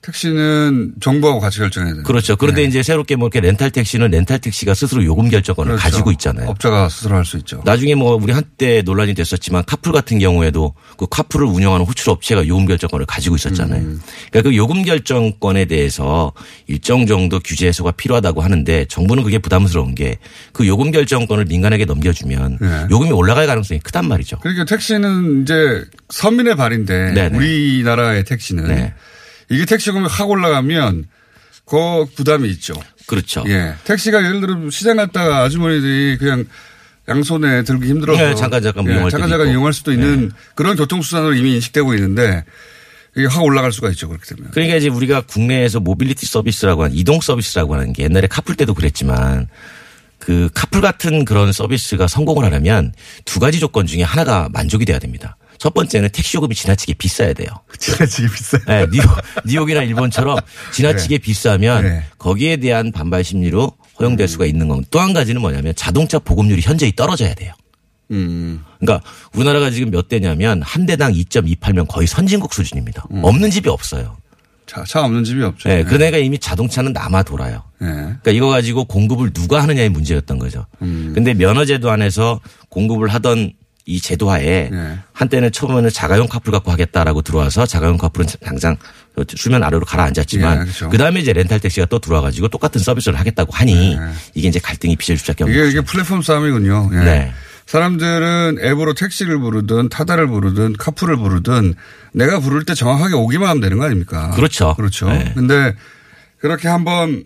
택시는 정부하고 같이 결정해야 돼요. 그렇죠. 그런데 네. 이제 새롭게 뭐 이렇게 렌탈 택시는 렌탈 택시가 스스로 요금 결정권을 그렇죠. 가지고 있잖아요. 업자가 스스로 할 수 있죠. 나중에 뭐 우리 한때 논란이 됐었지만 카풀 같은 경우에도 그 카풀을 운영하는 호출 업체가 요금 결정권을 가지고 있었잖아요. 음. 그러니까 그 요금 결정권에 대해서 일정 정도 규제 해소가 필요하다고 하는데 정부는 그게 부담스러운 게 그 요금 결정권을 민간에게 넘겨주면 네. 요금이 올라갈 가능성이 크단 말이죠. 그러니까 택시는 이제 서민의 발인데 네네. 우리나라의 택시는 네. 이게 택시 요금이 확 올라가면 그 부담이 있죠. 그렇죠. 예. 택시가 예를 들어 시장 갔다가 아주머니들이 그냥 양손에 들기 힘들어서 네, 잠깐 잠깐 예, 이용할 잠깐 잠깐. 이용할 수도 있는 그런 교통수단으로 이미 인식되고 있는데 이게 확 올라갈 수가 있죠. 그렇게 되면. 그러니까 이제 우리가 국내에서 모빌리티 서비스라고 하는 이동 서비스라고 하는 게 옛날에 카풀 때도 그랬지만 그 카풀 같은 그런 서비스가 성공을 하려면 두 가지 조건 중에 하나가 만족이 돼야 됩니다. 첫 번째는 택시 요금이 지나치게 비싸야 돼요. *laughs* 지나치게 비싸. 네, 뉴욕, 뉴욕이나 일본처럼 *laughs* 지나치게 비싸면 네. 거기에 대한 반발 심리로 허용될 수가 있는 건 또 한 가지는 뭐냐면 자동차 보급률이 현저히 떨어져야 돼요. 음. 그러니까 우리나라가 지금 몇 대냐면 한 대당 2.28명이면 거의 선진국 수준입니다. 없는 집이 없어요. 차, 차 없는 집이 없죠. 네, 그네가 이미 자동차는 남아 돌아요. 네. 그러니까 이거 가지고 공급을 누가 하느냐의 문제였던 거죠. 음. 근데 면허제도 안에서 공급을 하던 이 제도하에 네. 한때는 처음에는 자가용 카풀 갖고 하겠다라고 들어와서 자가용 카풀은 당장 수면 아래로 가라앉았지만 예, 그렇죠. 그 다음에 이제 렌탈 택시가 또 들어와 가지고 똑같은 서비스를 하겠다고 하니 네. 이게 이제 갈등이 빚을 수밖에 없는 이게. 이게 플랫폼 싸움이군요. 예. 네. 사람들은 앱으로 택시를 부르든 타다를 부르든 카풀을 부르든 내가 부를 때 정확하게 오기만 하면 되는 거 아닙니까? 그렇죠. 그렇죠. 네. 근데 그렇게 한번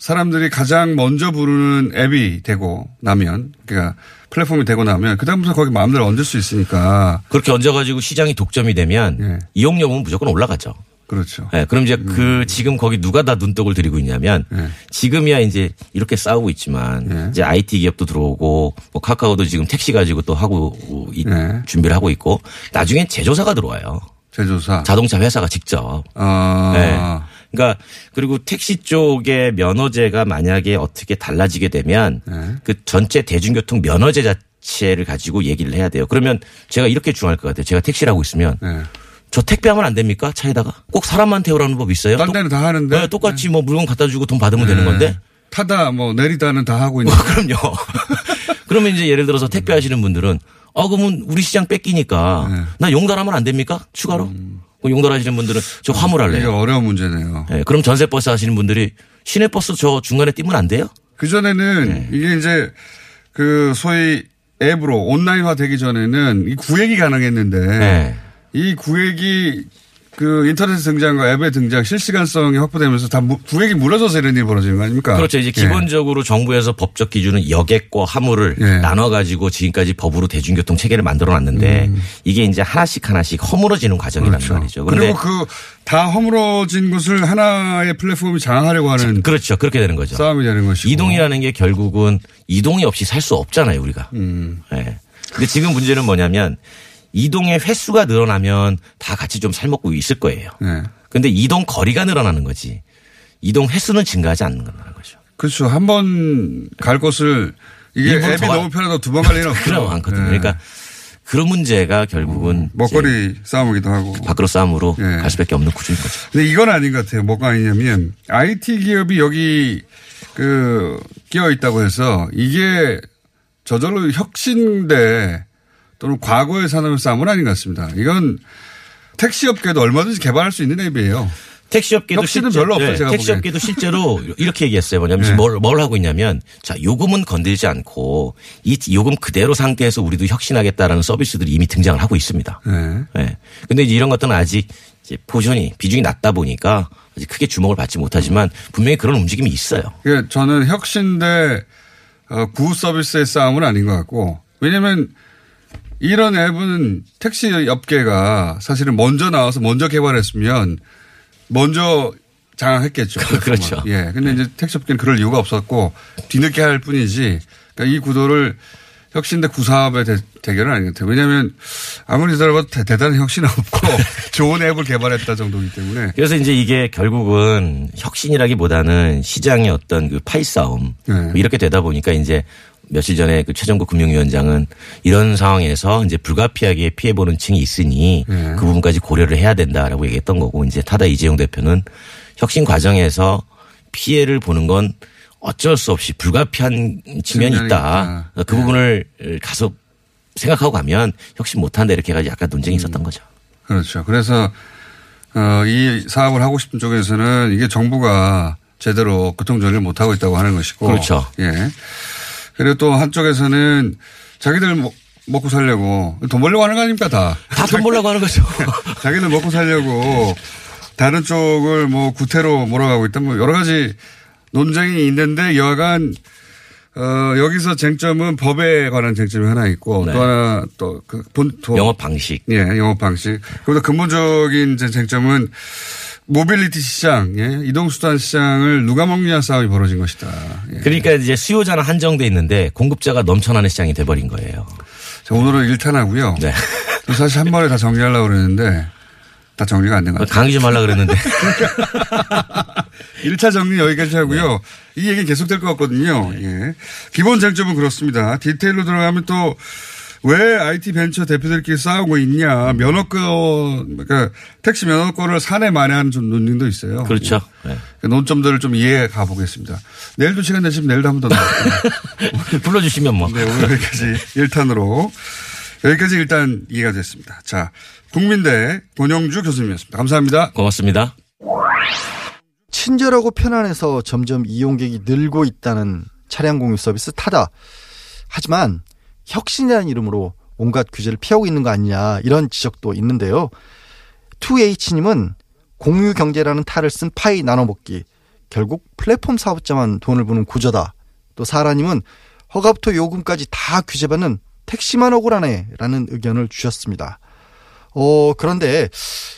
사람들이 가장 먼저 부르는 앱이 되고 나면 그러니까 플랫폼이 되고 나면 그다음부터 거기 마음대로 얹을 수 있으니까 그렇게 얹어가지고 시장이 독점이 되면 예. 이용 여부는 무조건 올라가죠. 그렇죠. 네, 그럼 이제 그 지금 거기 누가 다 눈독을 들이고 있냐면 네. 지금이야 이제 이렇게 싸우고 있지만 네. 이제 IT 기업도 들어오고 뭐 카카오도 지금 택시 가지고 또 하고 이- 네. 준비를 하고 있고 나중엔 제조사가 들어와요. 제조사. 자동차 회사가 직접. 아. 네. 그러니까 그리고 택시 쪽의 면허제가 만약에 어떻게 달라지게 되면 네. 그 전체 대중교통 면허제 자체를 가지고 얘기를 해야 돼요. 그러면 제가 이렇게 주장할 것 같아요. 제가 택시를 하고 있으면 네. 저 택배하면 안 됩니까? 차에다가 꼭 사람만 태우라는 법 있어요? 딴 똑- 데는 다 하는데. 네, 똑같이 뭐 물건 갖다 주고 돈 받으면 되는 건데. 타다 뭐 내리다는 다 하고 있는. 그럼요. *laughs* 그러면 이제 예를 들어서 택배 하시는 분들은 아, 그러면 우리 시장 뺏기니까 네. 나 용달하면 안 됩니까? 추가로? 그럼 용달하시는 분들은 저 이게 화물할래요. 어려운 문제네요. 네, 그럼 전세버스 하시는 분들이 시내버스 저 중간에 뛰면 안 돼요? 그전에는 네. 이게 이제 그 소위 앱으로 온라인화 되기 전에는 이 구획이 가능했는데 네. 이 구획이 그 인터넷 등장과 앱의 등장 실시간성이 확보되면서 다 무- 구획이 무너져서 이런 일이 벌어지는 거 아닙니까? 그렇죠. 이제 예. 기본적으로 정부에서 법적 기준은 여객과 화물을 예. 나눠가지고 지금까지 법으로 대중교통 체계를 만들어 놨는데 이게 이제 하나씩 하나씩 허물어지는 과정이란 음. 그렇죠. 말이죠. 그런데 그리고 그 다 허물어진 것을 하나의 플랫폼이 장악하려고 하는 그렇죠. 그렇게 되는 거죠. 싸움이 되는 것이고. 이동이라는 게 결국은 이동이 없이 살 수 없잖아요, 우리가. 음. 예. 근데 지금 문제는 뭐냐면 이동의 횟수가 늘어나면 다 같이 좀 살먹고 있을 거예요. 네. 근데 이동 거리가 늘어나는 거지. 이동 횟수는 증가하지 않는 거죠. 그렇죠. 한 번 갈 곳을 이게 앱이 너무 편해서 두 번 갈 일은 *laughs* 없죠. 그럼 많거든요. 네. 그러니까 그런 문제가 결국은 이제 먹거리 싸움이기도 하고. 밖으로 싸움으로 예. 갈 수밖에 없는 구조인 거죠. 근데 이건 아닌 것 같아요. 뭐가 아니냐면 IT 기업이 여기 그 끼어 있다고 해서 이게 저절로 혁신대 또는 과거의 산업의 싸움은 아닌 것 같습니다. 이건 택시업계도 얼마든지 개발할 수 있는 앱이에요. 택시업계도 혁신은 실제- 별로 없어요, 네, 제가 택시업계도 실제로 *laughs* 이렇게 얘기했어요. 뭐냐면 네. 뭘, 뭘 하고 있냐면 자 요금은 건들지 않고 이 요금 그대로 상태에서 우리도 혁신하겠다라는 서비스들이 이미 등장을 하고 있습니다. 네. 네. 근데 이제 이런 것들은 아직 이제 포션이 비중이 낮다 보니까 아직 크게 주목을 받지 못하지만 분명히 그런 움직임이 있어요. 그 저는 혁신대 어, 구호 서비스의 싸움은 아닌 것 같고 왜냐하면 이런 앱은 택시 업계가 사실은 먼저 나와서 먼저 개발했으면 먼저 장악했겠죠. *laughs* 그렇죠. 예. 근데 이제 택시 업계는 그럴 이유가 없었고 뒤늦게 할 뿐이지 그러니까 이 구도를 혁신대 구사업의 대, 대결은 아닌 것 같아요. 왜냐하면 아무리 들어봐도 대- 대단한 혁신은 없고 *laughs* 좋은 앱을 개발했다 정도이기 때문에 그래서 이제 이게 결국은 혁신이라기보다는 시장의 어떤 그 파이 싸움 네. 뭐 이렇게 되다 보니까 이제 며칠 전에 그 최정국 금융위원장은 이런 상황에서 이제 불가피하게 피해보는 층이 있으니 네. 그 부분까지 고려를 해야 된다라고 얘기했던 거고 이제 타다 이재용 대표는 혁신 과정에서 피해를 보는 건 어쩔 수 없이 불가피한 측면이 있다. 있다. 그 네. 부분을 가서 생각하고 가면 혁신 못한다 이렇게 해가지고 약간 논쟁이 음. 있었던 거죠. 그렇죠. 그래서 어, 이 사업을 하고 싶은 쪽에서는 이게 정부가 제대로 교통 조리를 못 하고 있다고 하는 것이고. 그렇죠. 예. 그리고 또 한쪽에서는 자기들 먹- 먹고 살려고 돈 벌려고 하는 거 아닙니까 다. 다 돈 벌려고 하는 거죠. *laughs* 자기들 먹고 살려고 다른 쪽을 뭐 구태로 몰아가고 있다 뭐 여러 가지 논쟁이 있는데 여하간 어, 여기서 쟁점은 법에 관한 쟁점이 하나 있고 네. 또 하나 또그본 영업 방식. 예, 영업 방식. 그보다 근본적인 쟁점은 모빌리티 시장, 예, 이동수단 시장을 누가 먹느냐 싸움이 벌어진 것이다. 예. 그러니까 이제 수요자는 한정돼 있는데 공급자가 넘쳐나는 시장이 돼버린 거예요. 자, 오늘은 일탄하고요 네. 사실 한 번에 다 정리하려고 그랬는데 다 정리가 안 된 것 같아요. 강의 좀 하려 그랬는데. *laughs* 1차 정리 여기까지 하고요. 이 얘기 계속될 것 같거든요. 예. 기본 쟁점은 그렇습니다. 디테일로 들어가면 또 왜 IT 벤처 대표들끼리 싸우고 있냐. 면허권, 그러니까 택시 면허권을 사내 만회하는 좀 논쟁도 있어요. 그렇죠. 네. 그 논점들을 좀 이해해 가보겠습니다. 내일도 시간 되시면 내일도 한 번 더 나올게요. *laughs* 불러주시면 뭐. 네, 오늘 여기까지 1탄으로. 여기까지 일단 이해가 됐습니다. 자, 국민대 권영주 교수님이었습니다. 감사합니다. 고맙습니다. 친절하고 편안해서 점점 이용객이 늘고 있다는 차량 공유 서비스 타다. 하지만 혁신이라는 이름으로 온갖 규제를 피하고 있는 거 아니냐 이런 지적도 있는데요. 2H님은 공유 경제라는 탈을 쓴 파이 나눠 먹기. 결국 플랫폼 사업자만 돈을 부는 구조다. 또 사라님은 허가부터 요금까지 다 규제받는 택시만 억울하네 라는 의견을 주셨습니다. 어, 그런데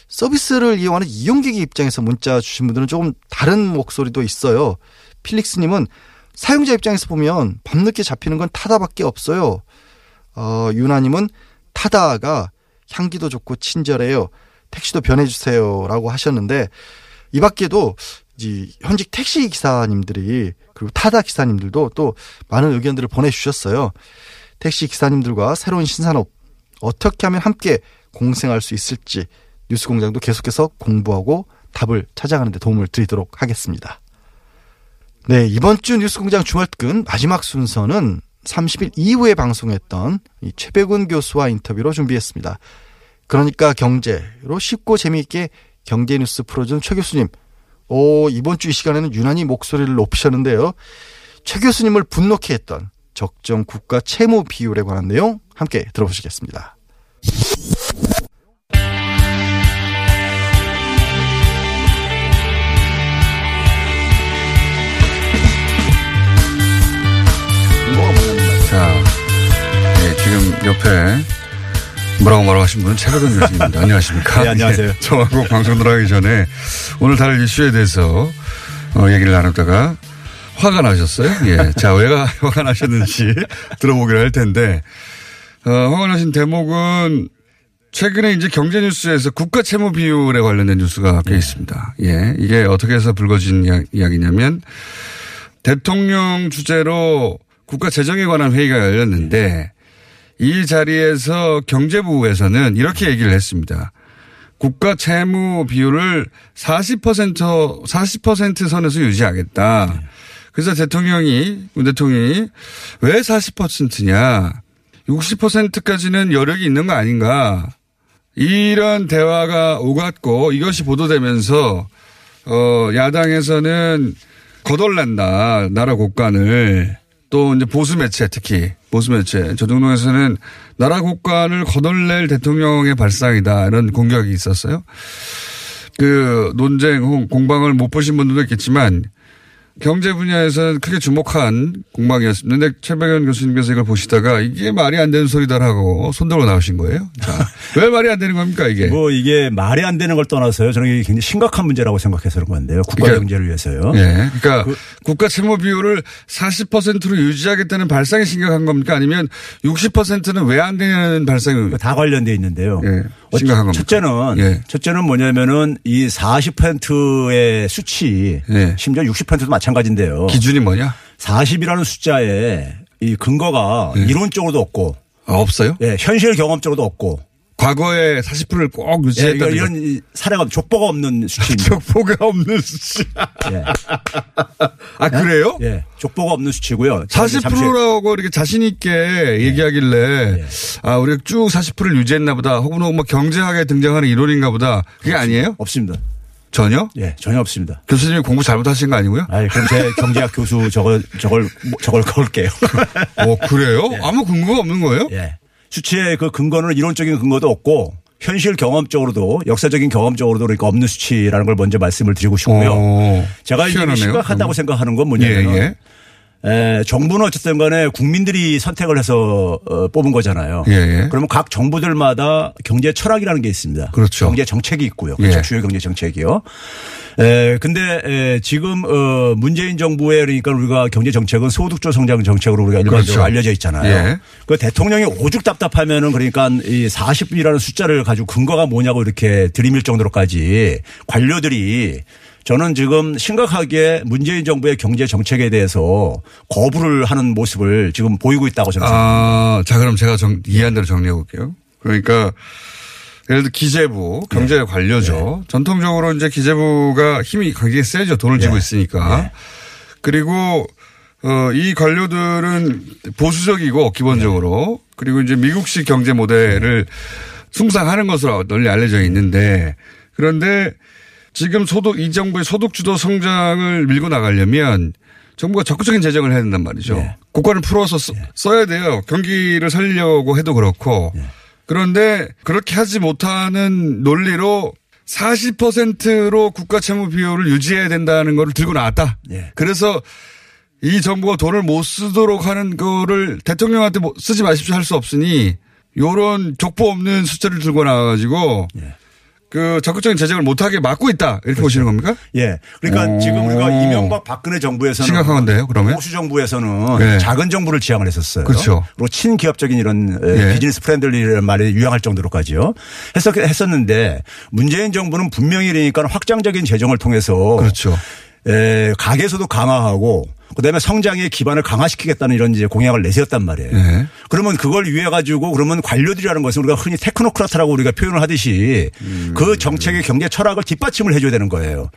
서비스를 이용하는 이용객의 입장에서 문자 주신 분들은 조금 다른 목소리도 있어요. 필릭스님은 사용자 입장에서 보면 밤늦게 잡히는 건 타다밖에 없어요. 어, 유나님은 타다가 향기도 좋고 친절해요. 택시도 변해주세요. 라고 하셨는데, 이 밖에도 이제 현직 택시 기사님들이, 그리고 타다 기사님들도 또 많은 의견들을 보내주셨어요. 택시 기사님들과 새로운 신산업, 어떻게 하면 함께 공생할 수 있을지 뉴스 공장도 계속해서 공부하고 답을 찾아가는 데 도움을 드리도록 하겠습니다. 네, 이번 주 뉴스 공장 주말 특근 마지막 순서는 30일 이후에 방송했던 이 최백운 교수와 인터뷰로 준비했습니다. 그러니까 경제로 쉽고 재미있게 경제 뉴스 풀어준 최 교수님. 오, 이번 주 이 시간에는 유난히 목소리를 높이셨는데요. 최 교수님을 분노케 했던 적정 국가 채무 비율에 관한 내용 함께 들어보시겠습니다. 자, 네, 지금 옆에 뭐라고 뭐라고 하신 분은 최백은 교수님입니다. *laughs* 안녕하십니까? 네, 안녕하세요. 예, 저하고 방송 들어가기 전에 오늘 다룰 이슈에 대해서 어, 얘기를 나누다가 화가 나셨어요? 예. 자, 왜가 *laughs* 화가 나셨는지 들어보기로 할 텐데, 어, 화가 나신 대목은 최근에 이제 경제 뉴스에서 국가 채무 비율에 관련된 뉴스가 꽤 있습니다. 예. 이게 어떻게 해서 불거진 이야- 이야기냐면 대통령 주재로 국가 재정에 관한 회의가 열렸는데 이 자리에서 경제부에서는 이렇게 얘기를 했습니다. 국가 채무 비율을 40% 40% 선에서 유지하겠다. 그래서 대통령이 문 대통령이 왜 40%냐? 60%까지는 여력이 있는 거 아닌가? 이런 대화가 오갔고 이것이 보도되면서 어 야당에서는 거덜난다 나라 국간을 또 이제 보수 매체 특히 보수 매체 조중동에서는 나라 국간을 거덜낼 대통령의 발상이다 이런 공격이 있었어요. 그 논쟁 공방을 못 보신 분들도 있겠지만 경제 분야에서는 크게 주목한 공방이었습니다. 최백현 교수님께서 이걸 보시다가 이게 말이 안 되는 소리다라고 손들고 나오신 거예요. 자, *laughs* 왜 말이 안 되는 겁니까 이게? 뭐 이게 말이 안 되는 걸 떠나서요. 저는 이게 굉장히 심각한 문제라고 생각해서 그런 건데요. 국가 그러니까- 경제를 위해서요. 예. 그러니까 국가 채무 비율을 40%로 유지하겠다는 발상이 심각한 겁니까? 아니면 60%는 왜 안 되냐는 발상이 다 관련돼 있는데요. 예, 심각한. 첫째는 예. 첫째는 뭐냐면은 이 40%의 수치 예. 심지어 60%도 마찬가지인데요. 기준이 뭐냐? 40이라는 숫자에 이 근거가 네. 이론적으로도 없고 아, 없어요? 예, 현실 경험적으로도 없고 과거에 40%를 꼭 예, 유지했다. 그러니까 이런 이 사례가 족보가 없는 수치입니다. *laughs* 족보가 없는 수치. 예. 아, 그래요? 예, 족보가 없는 수치고요. 잠시- 40%라고 이렇게 자신 있게 얘기하길래, 아, 우리가 쭉 40%를 유지했나 보다. 혹은 뭐 경제학에 등장하는 이론인가 보다. 그게 아니에요? 없습니다. 전혀? 예, 전혀 없습니다. 교수님이 공부 잘못하신 거 아니고요? 아이, 그럼 제 경제학 교수 저걸 저걸 저걸 걸게요. 어, 그래요? *laughs* 아무 근거가 없는 거예요? 예. 수치의 그 근거는 이론적인 근거도 없고 현실 경험적으로도 역사적인 경험적으로도 그러니까 없는 수치라는 걸 먼저 말씀을 드리고 싶고요. 어, 제가. 심각하다고 그럼. 생각하는 건 뭐냐면 예, 예. 에, 정부는 어쨌든 간에 국민들이 선택을 해서 어, 뽑은 거잖아요. 예, 예. 그러면 각 정부들마다 경제 철학이라는 게 있습니다. 그렇죠. 경제 정책이 있고요. 예. 그렇죠. 주요 경제 정책이요. 에, 근데 에, 지금 어, 문재인 정부의 그러니까 우리가 경제 정책은 소득주 성장 정책으로 우리가 일반적으로 그렇죠. 알려져 있잖아요. 예. 그 대통령이 오죽 답답하면은 그러니까 이 40이라는 숫자를 가지고 근거가 뭐냐고 이렇게 들이밀 정도로까지 관료들이 저는 지금 심각하게 문재인 정부의 경제 정책에 대해서 거부를 하는 모습을 지금 보이고 있다고 저는 생각합니다. 아, 자, 그럼 제가 정, 이해한 대로 정리해 볼게요. 그러니까, 예를 들어 기재부, 경제 관료죠. 전통적으로 이제 기재부가 힘이 굉장히 세죠. 돈을 쥐고 있으니까. 그리고, 어, 이 관료들은 보수적이고, 기본적으로. 그리고 이제 미국식 경제 모델을 숭상하는 것으로 널리 알려져 있는데, 그런데 지금 소득, 이 정부의 소득 주도 성장을 밀고 나가려면 정부가 적극적인 재정을 해야 된단 말이죠. 예. 국가를 풀어서 써, 써야 돼요. 경기를 살리려고 해도 그렇고. 그런데 그렇게 하지 못하는 논리로 40%로 국가 채무 비율을 유지해야 된다는 거를 들고 나왔다. 예. 그래서 이 정부가 돈을 못 쓰도록 하는 거를 대통령한테 뭐 쓰지 마십시오 할 수 없으니 요런 족보 없는 숫자를 들고 나와가지고 예. 그 적극적인 재정을 못하게 막고 있다 이렇게 보시는 겁니까? 예. 그러니까 오. 지금 우리가 이명박 박근혜 정부에서는 심각한 건데요, 그러면? 보수 정부에서는 네. 작은 정부를 지향을 했었어요. 그렇죠. 그리고 친기업적인 이런 에, 예. business friendly라는 말이 유행할 정도로까지요. 했었, 했었는데 문재인 정부는 분명히 그러니까 확장적인 재정을 통해서 그렇죠. 에, 가계소득도 강화하고 그다음에 성장의 기반을 강화시키겠다는 이런 이제 공약을 내세웠단 말이에요. 네. 그러면 그걸 위해 가지고 그러면 관료들이라는 것은 우리가 흔히 테크노크라트라고 우리가 표현을 하듯이 음. 그 정책의 경제 철학을 뒷받침을 해줘야 되는 거예요.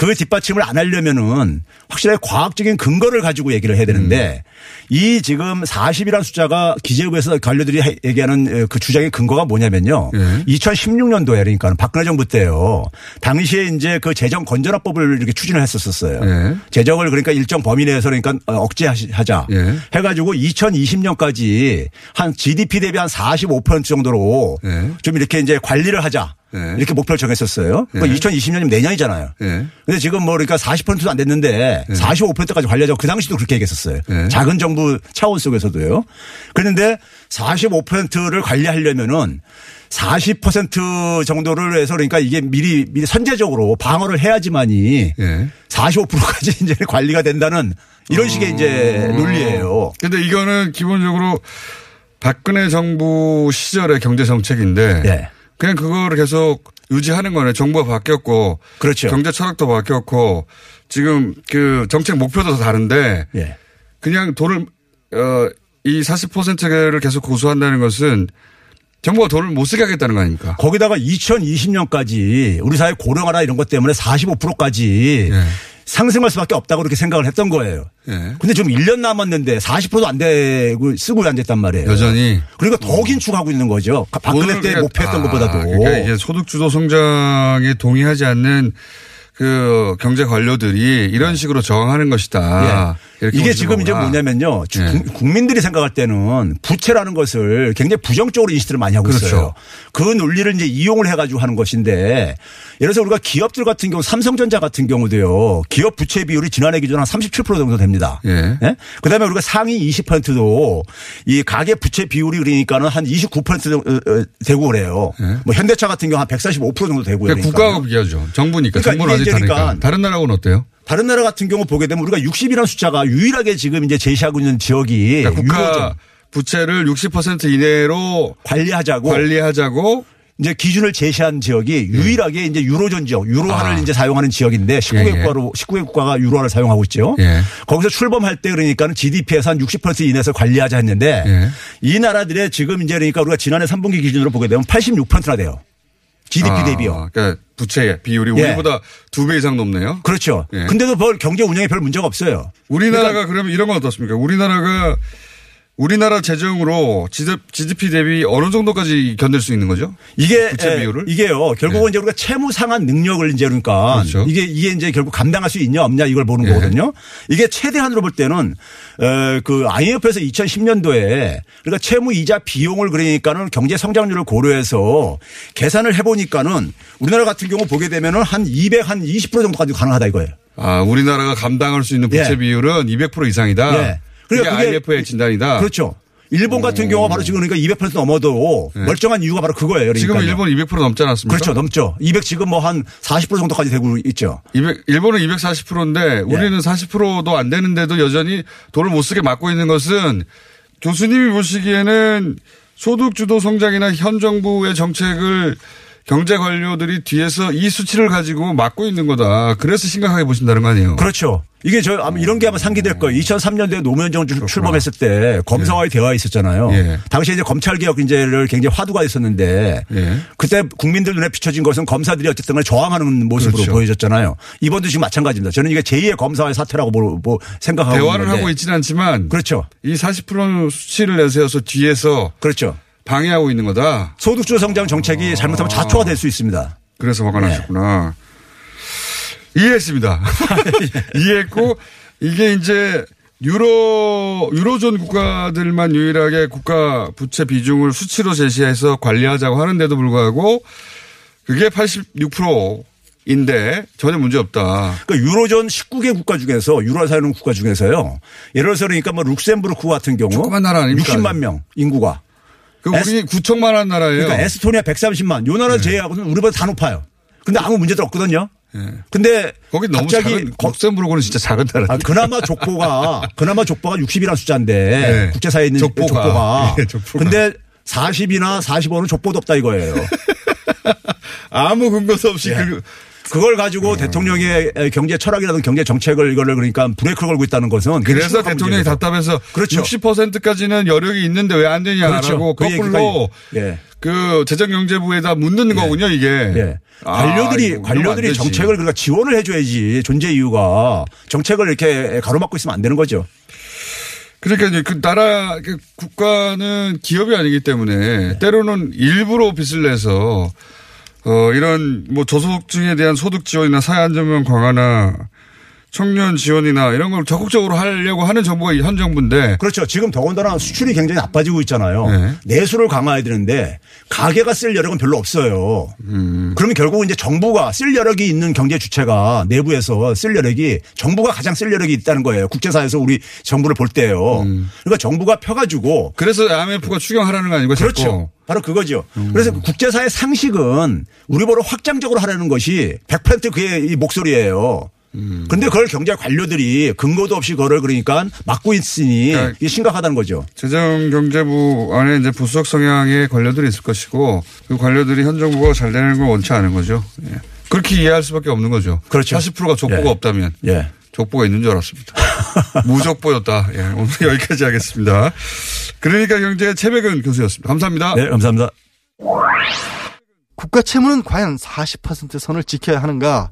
그 뒷받침을 안 하려면은 확실하게 과학적인 근거를 가지고 얘기를 해야 되는데 음. 이 지금 40이라는 숫자가 기재부에서 관료들이 해- 얘기하는 그 주장의 근거가 뭐냐면요. 예. 2016년도에 그러니까 박근혜 정부 때요. 당시에 이제 그 재정 건전화법을 이렇게 추진을 했었었어요. 예. 재정을 그러니까 일정 범위 내에서 그러니까 억제하자 예. 해가지고 2020년까지 한 GDP 대비 한 45% 정도로 예. 좀 이렇게 이제 관리를 하자. 예. 이렇게 목표를 정했었어요. 그 예. 2020년이면 내년이잖아요. 예. 근데 지금 뭐 그러니까 40%도 안 됐는데 45%까지 관리하자고 그 당시도 그렇게 얘기했었어요. 예. 작은 정부 차원 속에서도요. 그런데 45%를 관리하려면은 40% 정도를 해서 그러니까 이게 미리 미리 선제적으로 방어를 해야지만이 예. 45%까지 *laughs* 이제 관리가 된다는 이런 식의 이제 논리예요. 근데 이거는 기본적으로 박근혜 정부 시절의 경제 정책인데 예. 그냥 그거를 계속 유지하는 거네. 정부가 바뀌었고 그렇죠. 경제 철학도 바뀌었고 지금 그 정책 목표도 다른데 예. 그냥 돈을 어 이 40%를 계속 고수한다는 것은 정부가 돈을 못 쓰게 하겠다는 거 아닙니까? 거기다가 2020년까지 우리 사회 고령화나 이런 것 때문에 45%까지 예. 상승할 수밖에 없다고 그렇게 생각을 했던 거예요. 예. 근데 지금 1년 남았는데 40%도 안 되고 쓰고 앉았단 말이에요. 여전히 그러니까 더 긴축하고 있는 거죠. 박근혜 때 그러니까- 목표했던 아, 것보다도. 그러니까 이제 소득주도 성장에 동의하지 않는 그 경제 관료들이 이런 식으로 저항하는 것이다. 예. 이렇게 이게 지금 이제 거구나. 뭐냐면요. 주- 예. 국- 국민들이 생각할 때는 부채라는 것을 굉장히 부정적으로 인식들을 많이 하고 그렇죠. 있어요. 그 논리를 이제 이용을 해가지고 하는 것인데 예를 들어서 우리가 기업들 같은 경우 삼성전자 같은 경우도요. 기업 부채 비율이 지난해 기준 한 37% 정도 됩니다. 예. 그다음에 우리가 상위 20%도 이 가계 부채 비율이 그러니까는 한 29% 정도 어, 되고 그래요. 뭐 현대차 같은 경우 한 145% 정도 되고요. 예. 그러니까. 국가하고 비교하죠. 정부니까. 그러니까 정부는 아직 이게 다르니까. 그러니까 다른 나라하고는 어때요? 다른 나라 같은 경우 보게 되면 우리가 60이라는 숫자가 유일하게 지금 이제 제시하고 있는 지역이 그러니까 국가 유로존 부채를 60% 이내로 관리하자고 관리하자고 이제 기준을 제시한 지역이 유일하게 이제 유로존 지역, 유로화를 아. 이제 사용하는 지역인데 19개 예, 예. 국가로 19개 국가가 유로화를 사용하고 있죠. 예. 거기서 출범할 때 그러니까는 GDP에서 한 60% 이내에서 관리하자 했는데 예. 이 나라들의 지금 이제 그러니까 우리가 지난해 3분기 기준으로 보게 되면 86%나 돼요. GDP 아, 대비요. 그러니까 부채 비율이 예. 우리보다 두 배 이상 높네요. 그렇죠. 예. 근데도 별 경제 운영에 별 문제가 없어요. 우리나라가 그러면 이런 건 어떻습니까? 우리나라가 우리나라 재정으로 GDP 대비 어느 정도까지 견딜 수 있는 거죠? 이게 부채 에, 비율을? 이게요. 결국은 예. 이제 우리가 채무 상환 능력을 이제 그러니까 그렇죠. 이게 이게 이제 결국 감당할 수 있냐 없냐 이걸 보는 예. 거거든요. 이게 최대한으로 볼 때는 에, 그 IMF에서 2010년도에 그러니까 채무 이자 비용을 그러니까는 경제 성장률을 고려해서 계산을 해 보니까는 우리나라 같은 경우 보게 되면은 한 200, 한 20% 정도까지 가능하다 이거예요. 아, 우리나라가 감당할 수 있는 부채 예. 비율은 200% 이상이다. 예. 그게 그러니까 그게 IMF의 진단이다. 그렇죠. 일본 같은 경우가 바로 지금 그러니까 200% 넘어도 멀쩡한 이유가 바로 그거예요. 예. 지금. 일본 200% 넘지 않았습니까? 그렇죠. 넘죠. 200 지금 뭐 한 40% 정도까지 되고 있죠. 200, 일본은 240%인데 우리는 40%도 안 되는데도 여전히 돈을 못 쓰게 막고 있는 것은 교수님이 보시기에는 소득 주도 성장이나 현 정부의 정책을 경제 관료들이 뒤에서 이 수치를 가지고 막고 있는 거다. 그래서 심각하게 보신다는 거 아니에요? 그렇죠. 이게 저 아마 이런 게 아마 상기될 거예요. 2003년도에 노무현 정부 출범했을 때 검사와의 대화 있었잖아요. 예. 당시에 이제 검찰 개혁 인제를 굉장히 화두가 있었는데 예. 그때 국민들 눈에 비춰진 것은 검사들이 어쨌든 간에 저항하는 모습으로 그렇죠. 보여졌잖아요. 이번도 지금 마찬가지입니다. 저는 이게 제2의 검사와의 사태라고 보- 보- 생각하고 대화를. 하고 있지는 않지만 그렇죠. 이 40% 수치를 내세워서 뒤에서 그렇죠. 방해하고 있는 거다. 소득주 성장 정책이 잘못하면 자초가 될 수 있습니다. 그래서 화가 나셨구나. 이해했습니다. *laughs* 이해했고 이게 이제 유로 유로존 국가들만 유일하게 국가 부채 비중을 수치로 제시해서 관리하자고 하는데도 불구하고 그게 86%인데 전혀 문제 없다. 그러니까 유로존 19개 국가 중에서 유로를 사용하는 국가 중에서요. 예를 들어서 그러니까 뭐 룩셈부르크 같은 경우 조그만 나라 아닙니까? 60만 명 인구가. 그 우리 9천만한 나라예요. 그러니까 에스토니아 130만 요 나라 제외하고는 우리보다 다 높아요. 근데 아무 문제도 없거든요. 근데 거기 너무 갑자기 작은 거- 룩셈부르크는 진짜 작은 나라. 아, 그나마 족보가 *laughs* 그나마 족보가 60이라는 숫자인데 네. 국제사회에 있는 족보가. 족보가. *laughs* 예, 족보가. 근데 40이나 45는 족보도 없다 이거예요. *laughs* 아무 근거도 없이 예. 그 그걸 음. 가지고 대통령의 경제 철학이라든 경제 정책을 이거를 그러니까 브레이크를 걸고 있다는 것은 그래서 대통령이 문제죠. 답답해서 그렇죠. 60%까지는 여력이 있는데 왜 안 되냐라고 그렇죠. 그 거꾸로 얘기가- 예. 그 재정경제부에다 묻는 거군요 이게. 예. 아, 관료들이 안 관료들이. 정책을 그러니까 지원을 해줘야지 존재 이유가 정책을 이렇게 가로막고 있으면 안 되는 거죠. 그러니까 이제 그 나라 그 국가는 기업이 아니기 때문에 때로는 일부러 빚을 내서 어 이런 뭐 저소득층에 대한 소득 지원이나 사회 안전망 강화나 청년 지원이나 이런 걸 적극적으로 하려고 하는 정부가 현 정부인데 그렇죠. 지금 더군다나 수출이 굉장히 나빠지고 있잖아요. 네. 내수를 강화해야 되는데 가게가 쓸 여력은 별로 없어요. 음. 그러면 결국은 이제 정부가 쓸 여력이 있는 경제 주체가 내부에서 쓸 여력이 정부가 가장 쓸 여력이 있다는 거예요. 국제사에서 우리 정부를 볼 때요. 음. 그러니까 정부가 펴가지고 그래서 IMF가 추경하라는 거 아니고. 그렇죠. 바로 그거죠. 음. 그래서 국제사의 상식은 우리 보러 확장적으로 하라는 것이 100% 그의 이 목소리예요. 음. 근데 그걸 경제 관료들이 근거도 없이 그걸 그러니까 막고 있으니 그러니까 이게 심각하다는 거죠. 재정경제부 안에 이제 부수적 성향의 관료들이 있을 것이고 그 관료들이 현 정부가 잘 되는 걸 원치 않은 거죠. 예. 그렇게 이해할 수밖에 없는 거죠. 그렇죠. 40%가 족보가 예. 없다면 예. 족보가 있는 줄 알았습니다. *laughs* 무족보였다. 예. 오늘 여기까지 하겠습니다. 그러니까 경제의 최백은 교수였습니다. 감사합니다. 네, 감사합니다. 국가 채무는 과연 40% 선을 지켜야 하는가?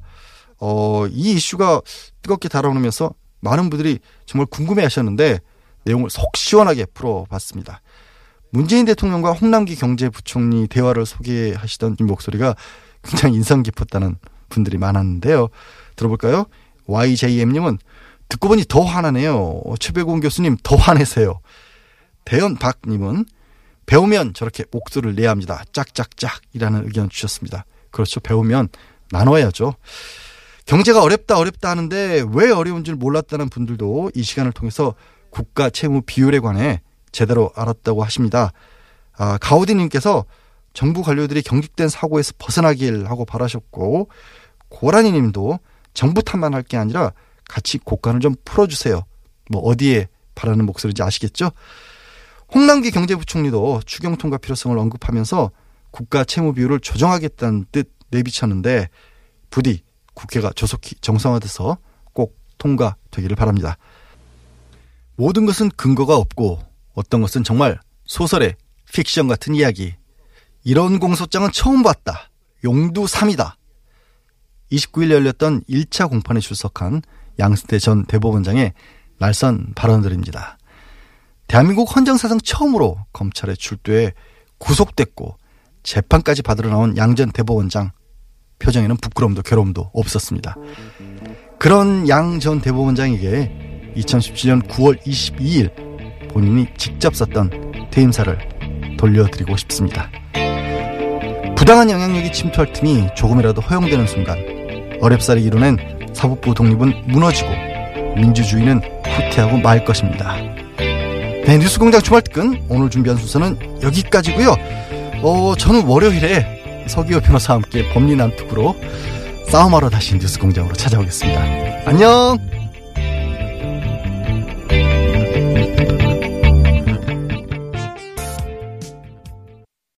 어, 이 이슈가 뜨겁게 달아오면서 많은 분들이 정말 궁금해 하셨는데 내용을 속 시원하게 풀어봤습니다. 문재인 대통령과 홍남기 경제부총리 대화를 소개하시던 이 목소리가 굉장히 인상 깊었다는 분들이 많았는데요. 들어볼까요? YJM님은 듣고 보니 더 화나네요. 최백운 교수님 더 화내세요. 대연박님은 배우면 저렇게 목소리를 내야 합니다. 짝짝짝이라는 의견 주셨습니다. 그렇죠. 배우면 나눠야죠. 경제가 어렵다 어렵다 하는데 왜 어려운 줄 몰랐다는 분들도 이 시간을 통해서 국가 채무 비율에 관해 제대로 알았다고 하십니다. 아, 가우디님께서 정부 관료들이 경직된 사고에서 벗어나길 하고 바라셨고 고라니 님도 정부 탓만 할 게 아니라 같이 곡간을 좀 풀어주세요. 뭐 어디에 바라는 목소리인지 아시겠죠? 홍남기 경제부총리도 추경 통과 필요성을 언급하면서 국가 채무 비율을 조정하겠다는 뜻 내비쳤는데 부디 국회가 조속히 정상화돼서 꼭 통과되기를 바랍니다. 모든 것은 근거가 없고 어떤 것은 정말 소설의 픽션 같은 이야기. 이런 공소장은 처음 봤다. 용두 3이다. 29일 열렸던 1차 공판에 출석한 양승태 전 대법원장의 날선 발언들입니다. 대한민국 헌정사상 처음으로 검찰에 출두해 구속됐고 재판까지 받으러 나온 양 전 대법원장 표정에는 부끄러움도 괴로움도 없었습니다. 그런 양 전 대법원장에게 2017년 9월 22일 본인이 직접 썼던 퇴임사를 돌려드리고 싶습니다. 부당한 영향력이 침투할 틈이 조금이라도 허용되는 순간 어렵사리 이뤄낸 사법부 독립은 무너지고 민주주의는 후퇴하고 말 것입니다. 네, 뉴스공장 주말 특근 오늘 준비한 순서는 여기까지고요. 어, 저는 월요일에 서기호 변호사와 함께 법리 난투구로 싸움하러 다시 뉴스공장으로 찾아오겠습니다. 안녕!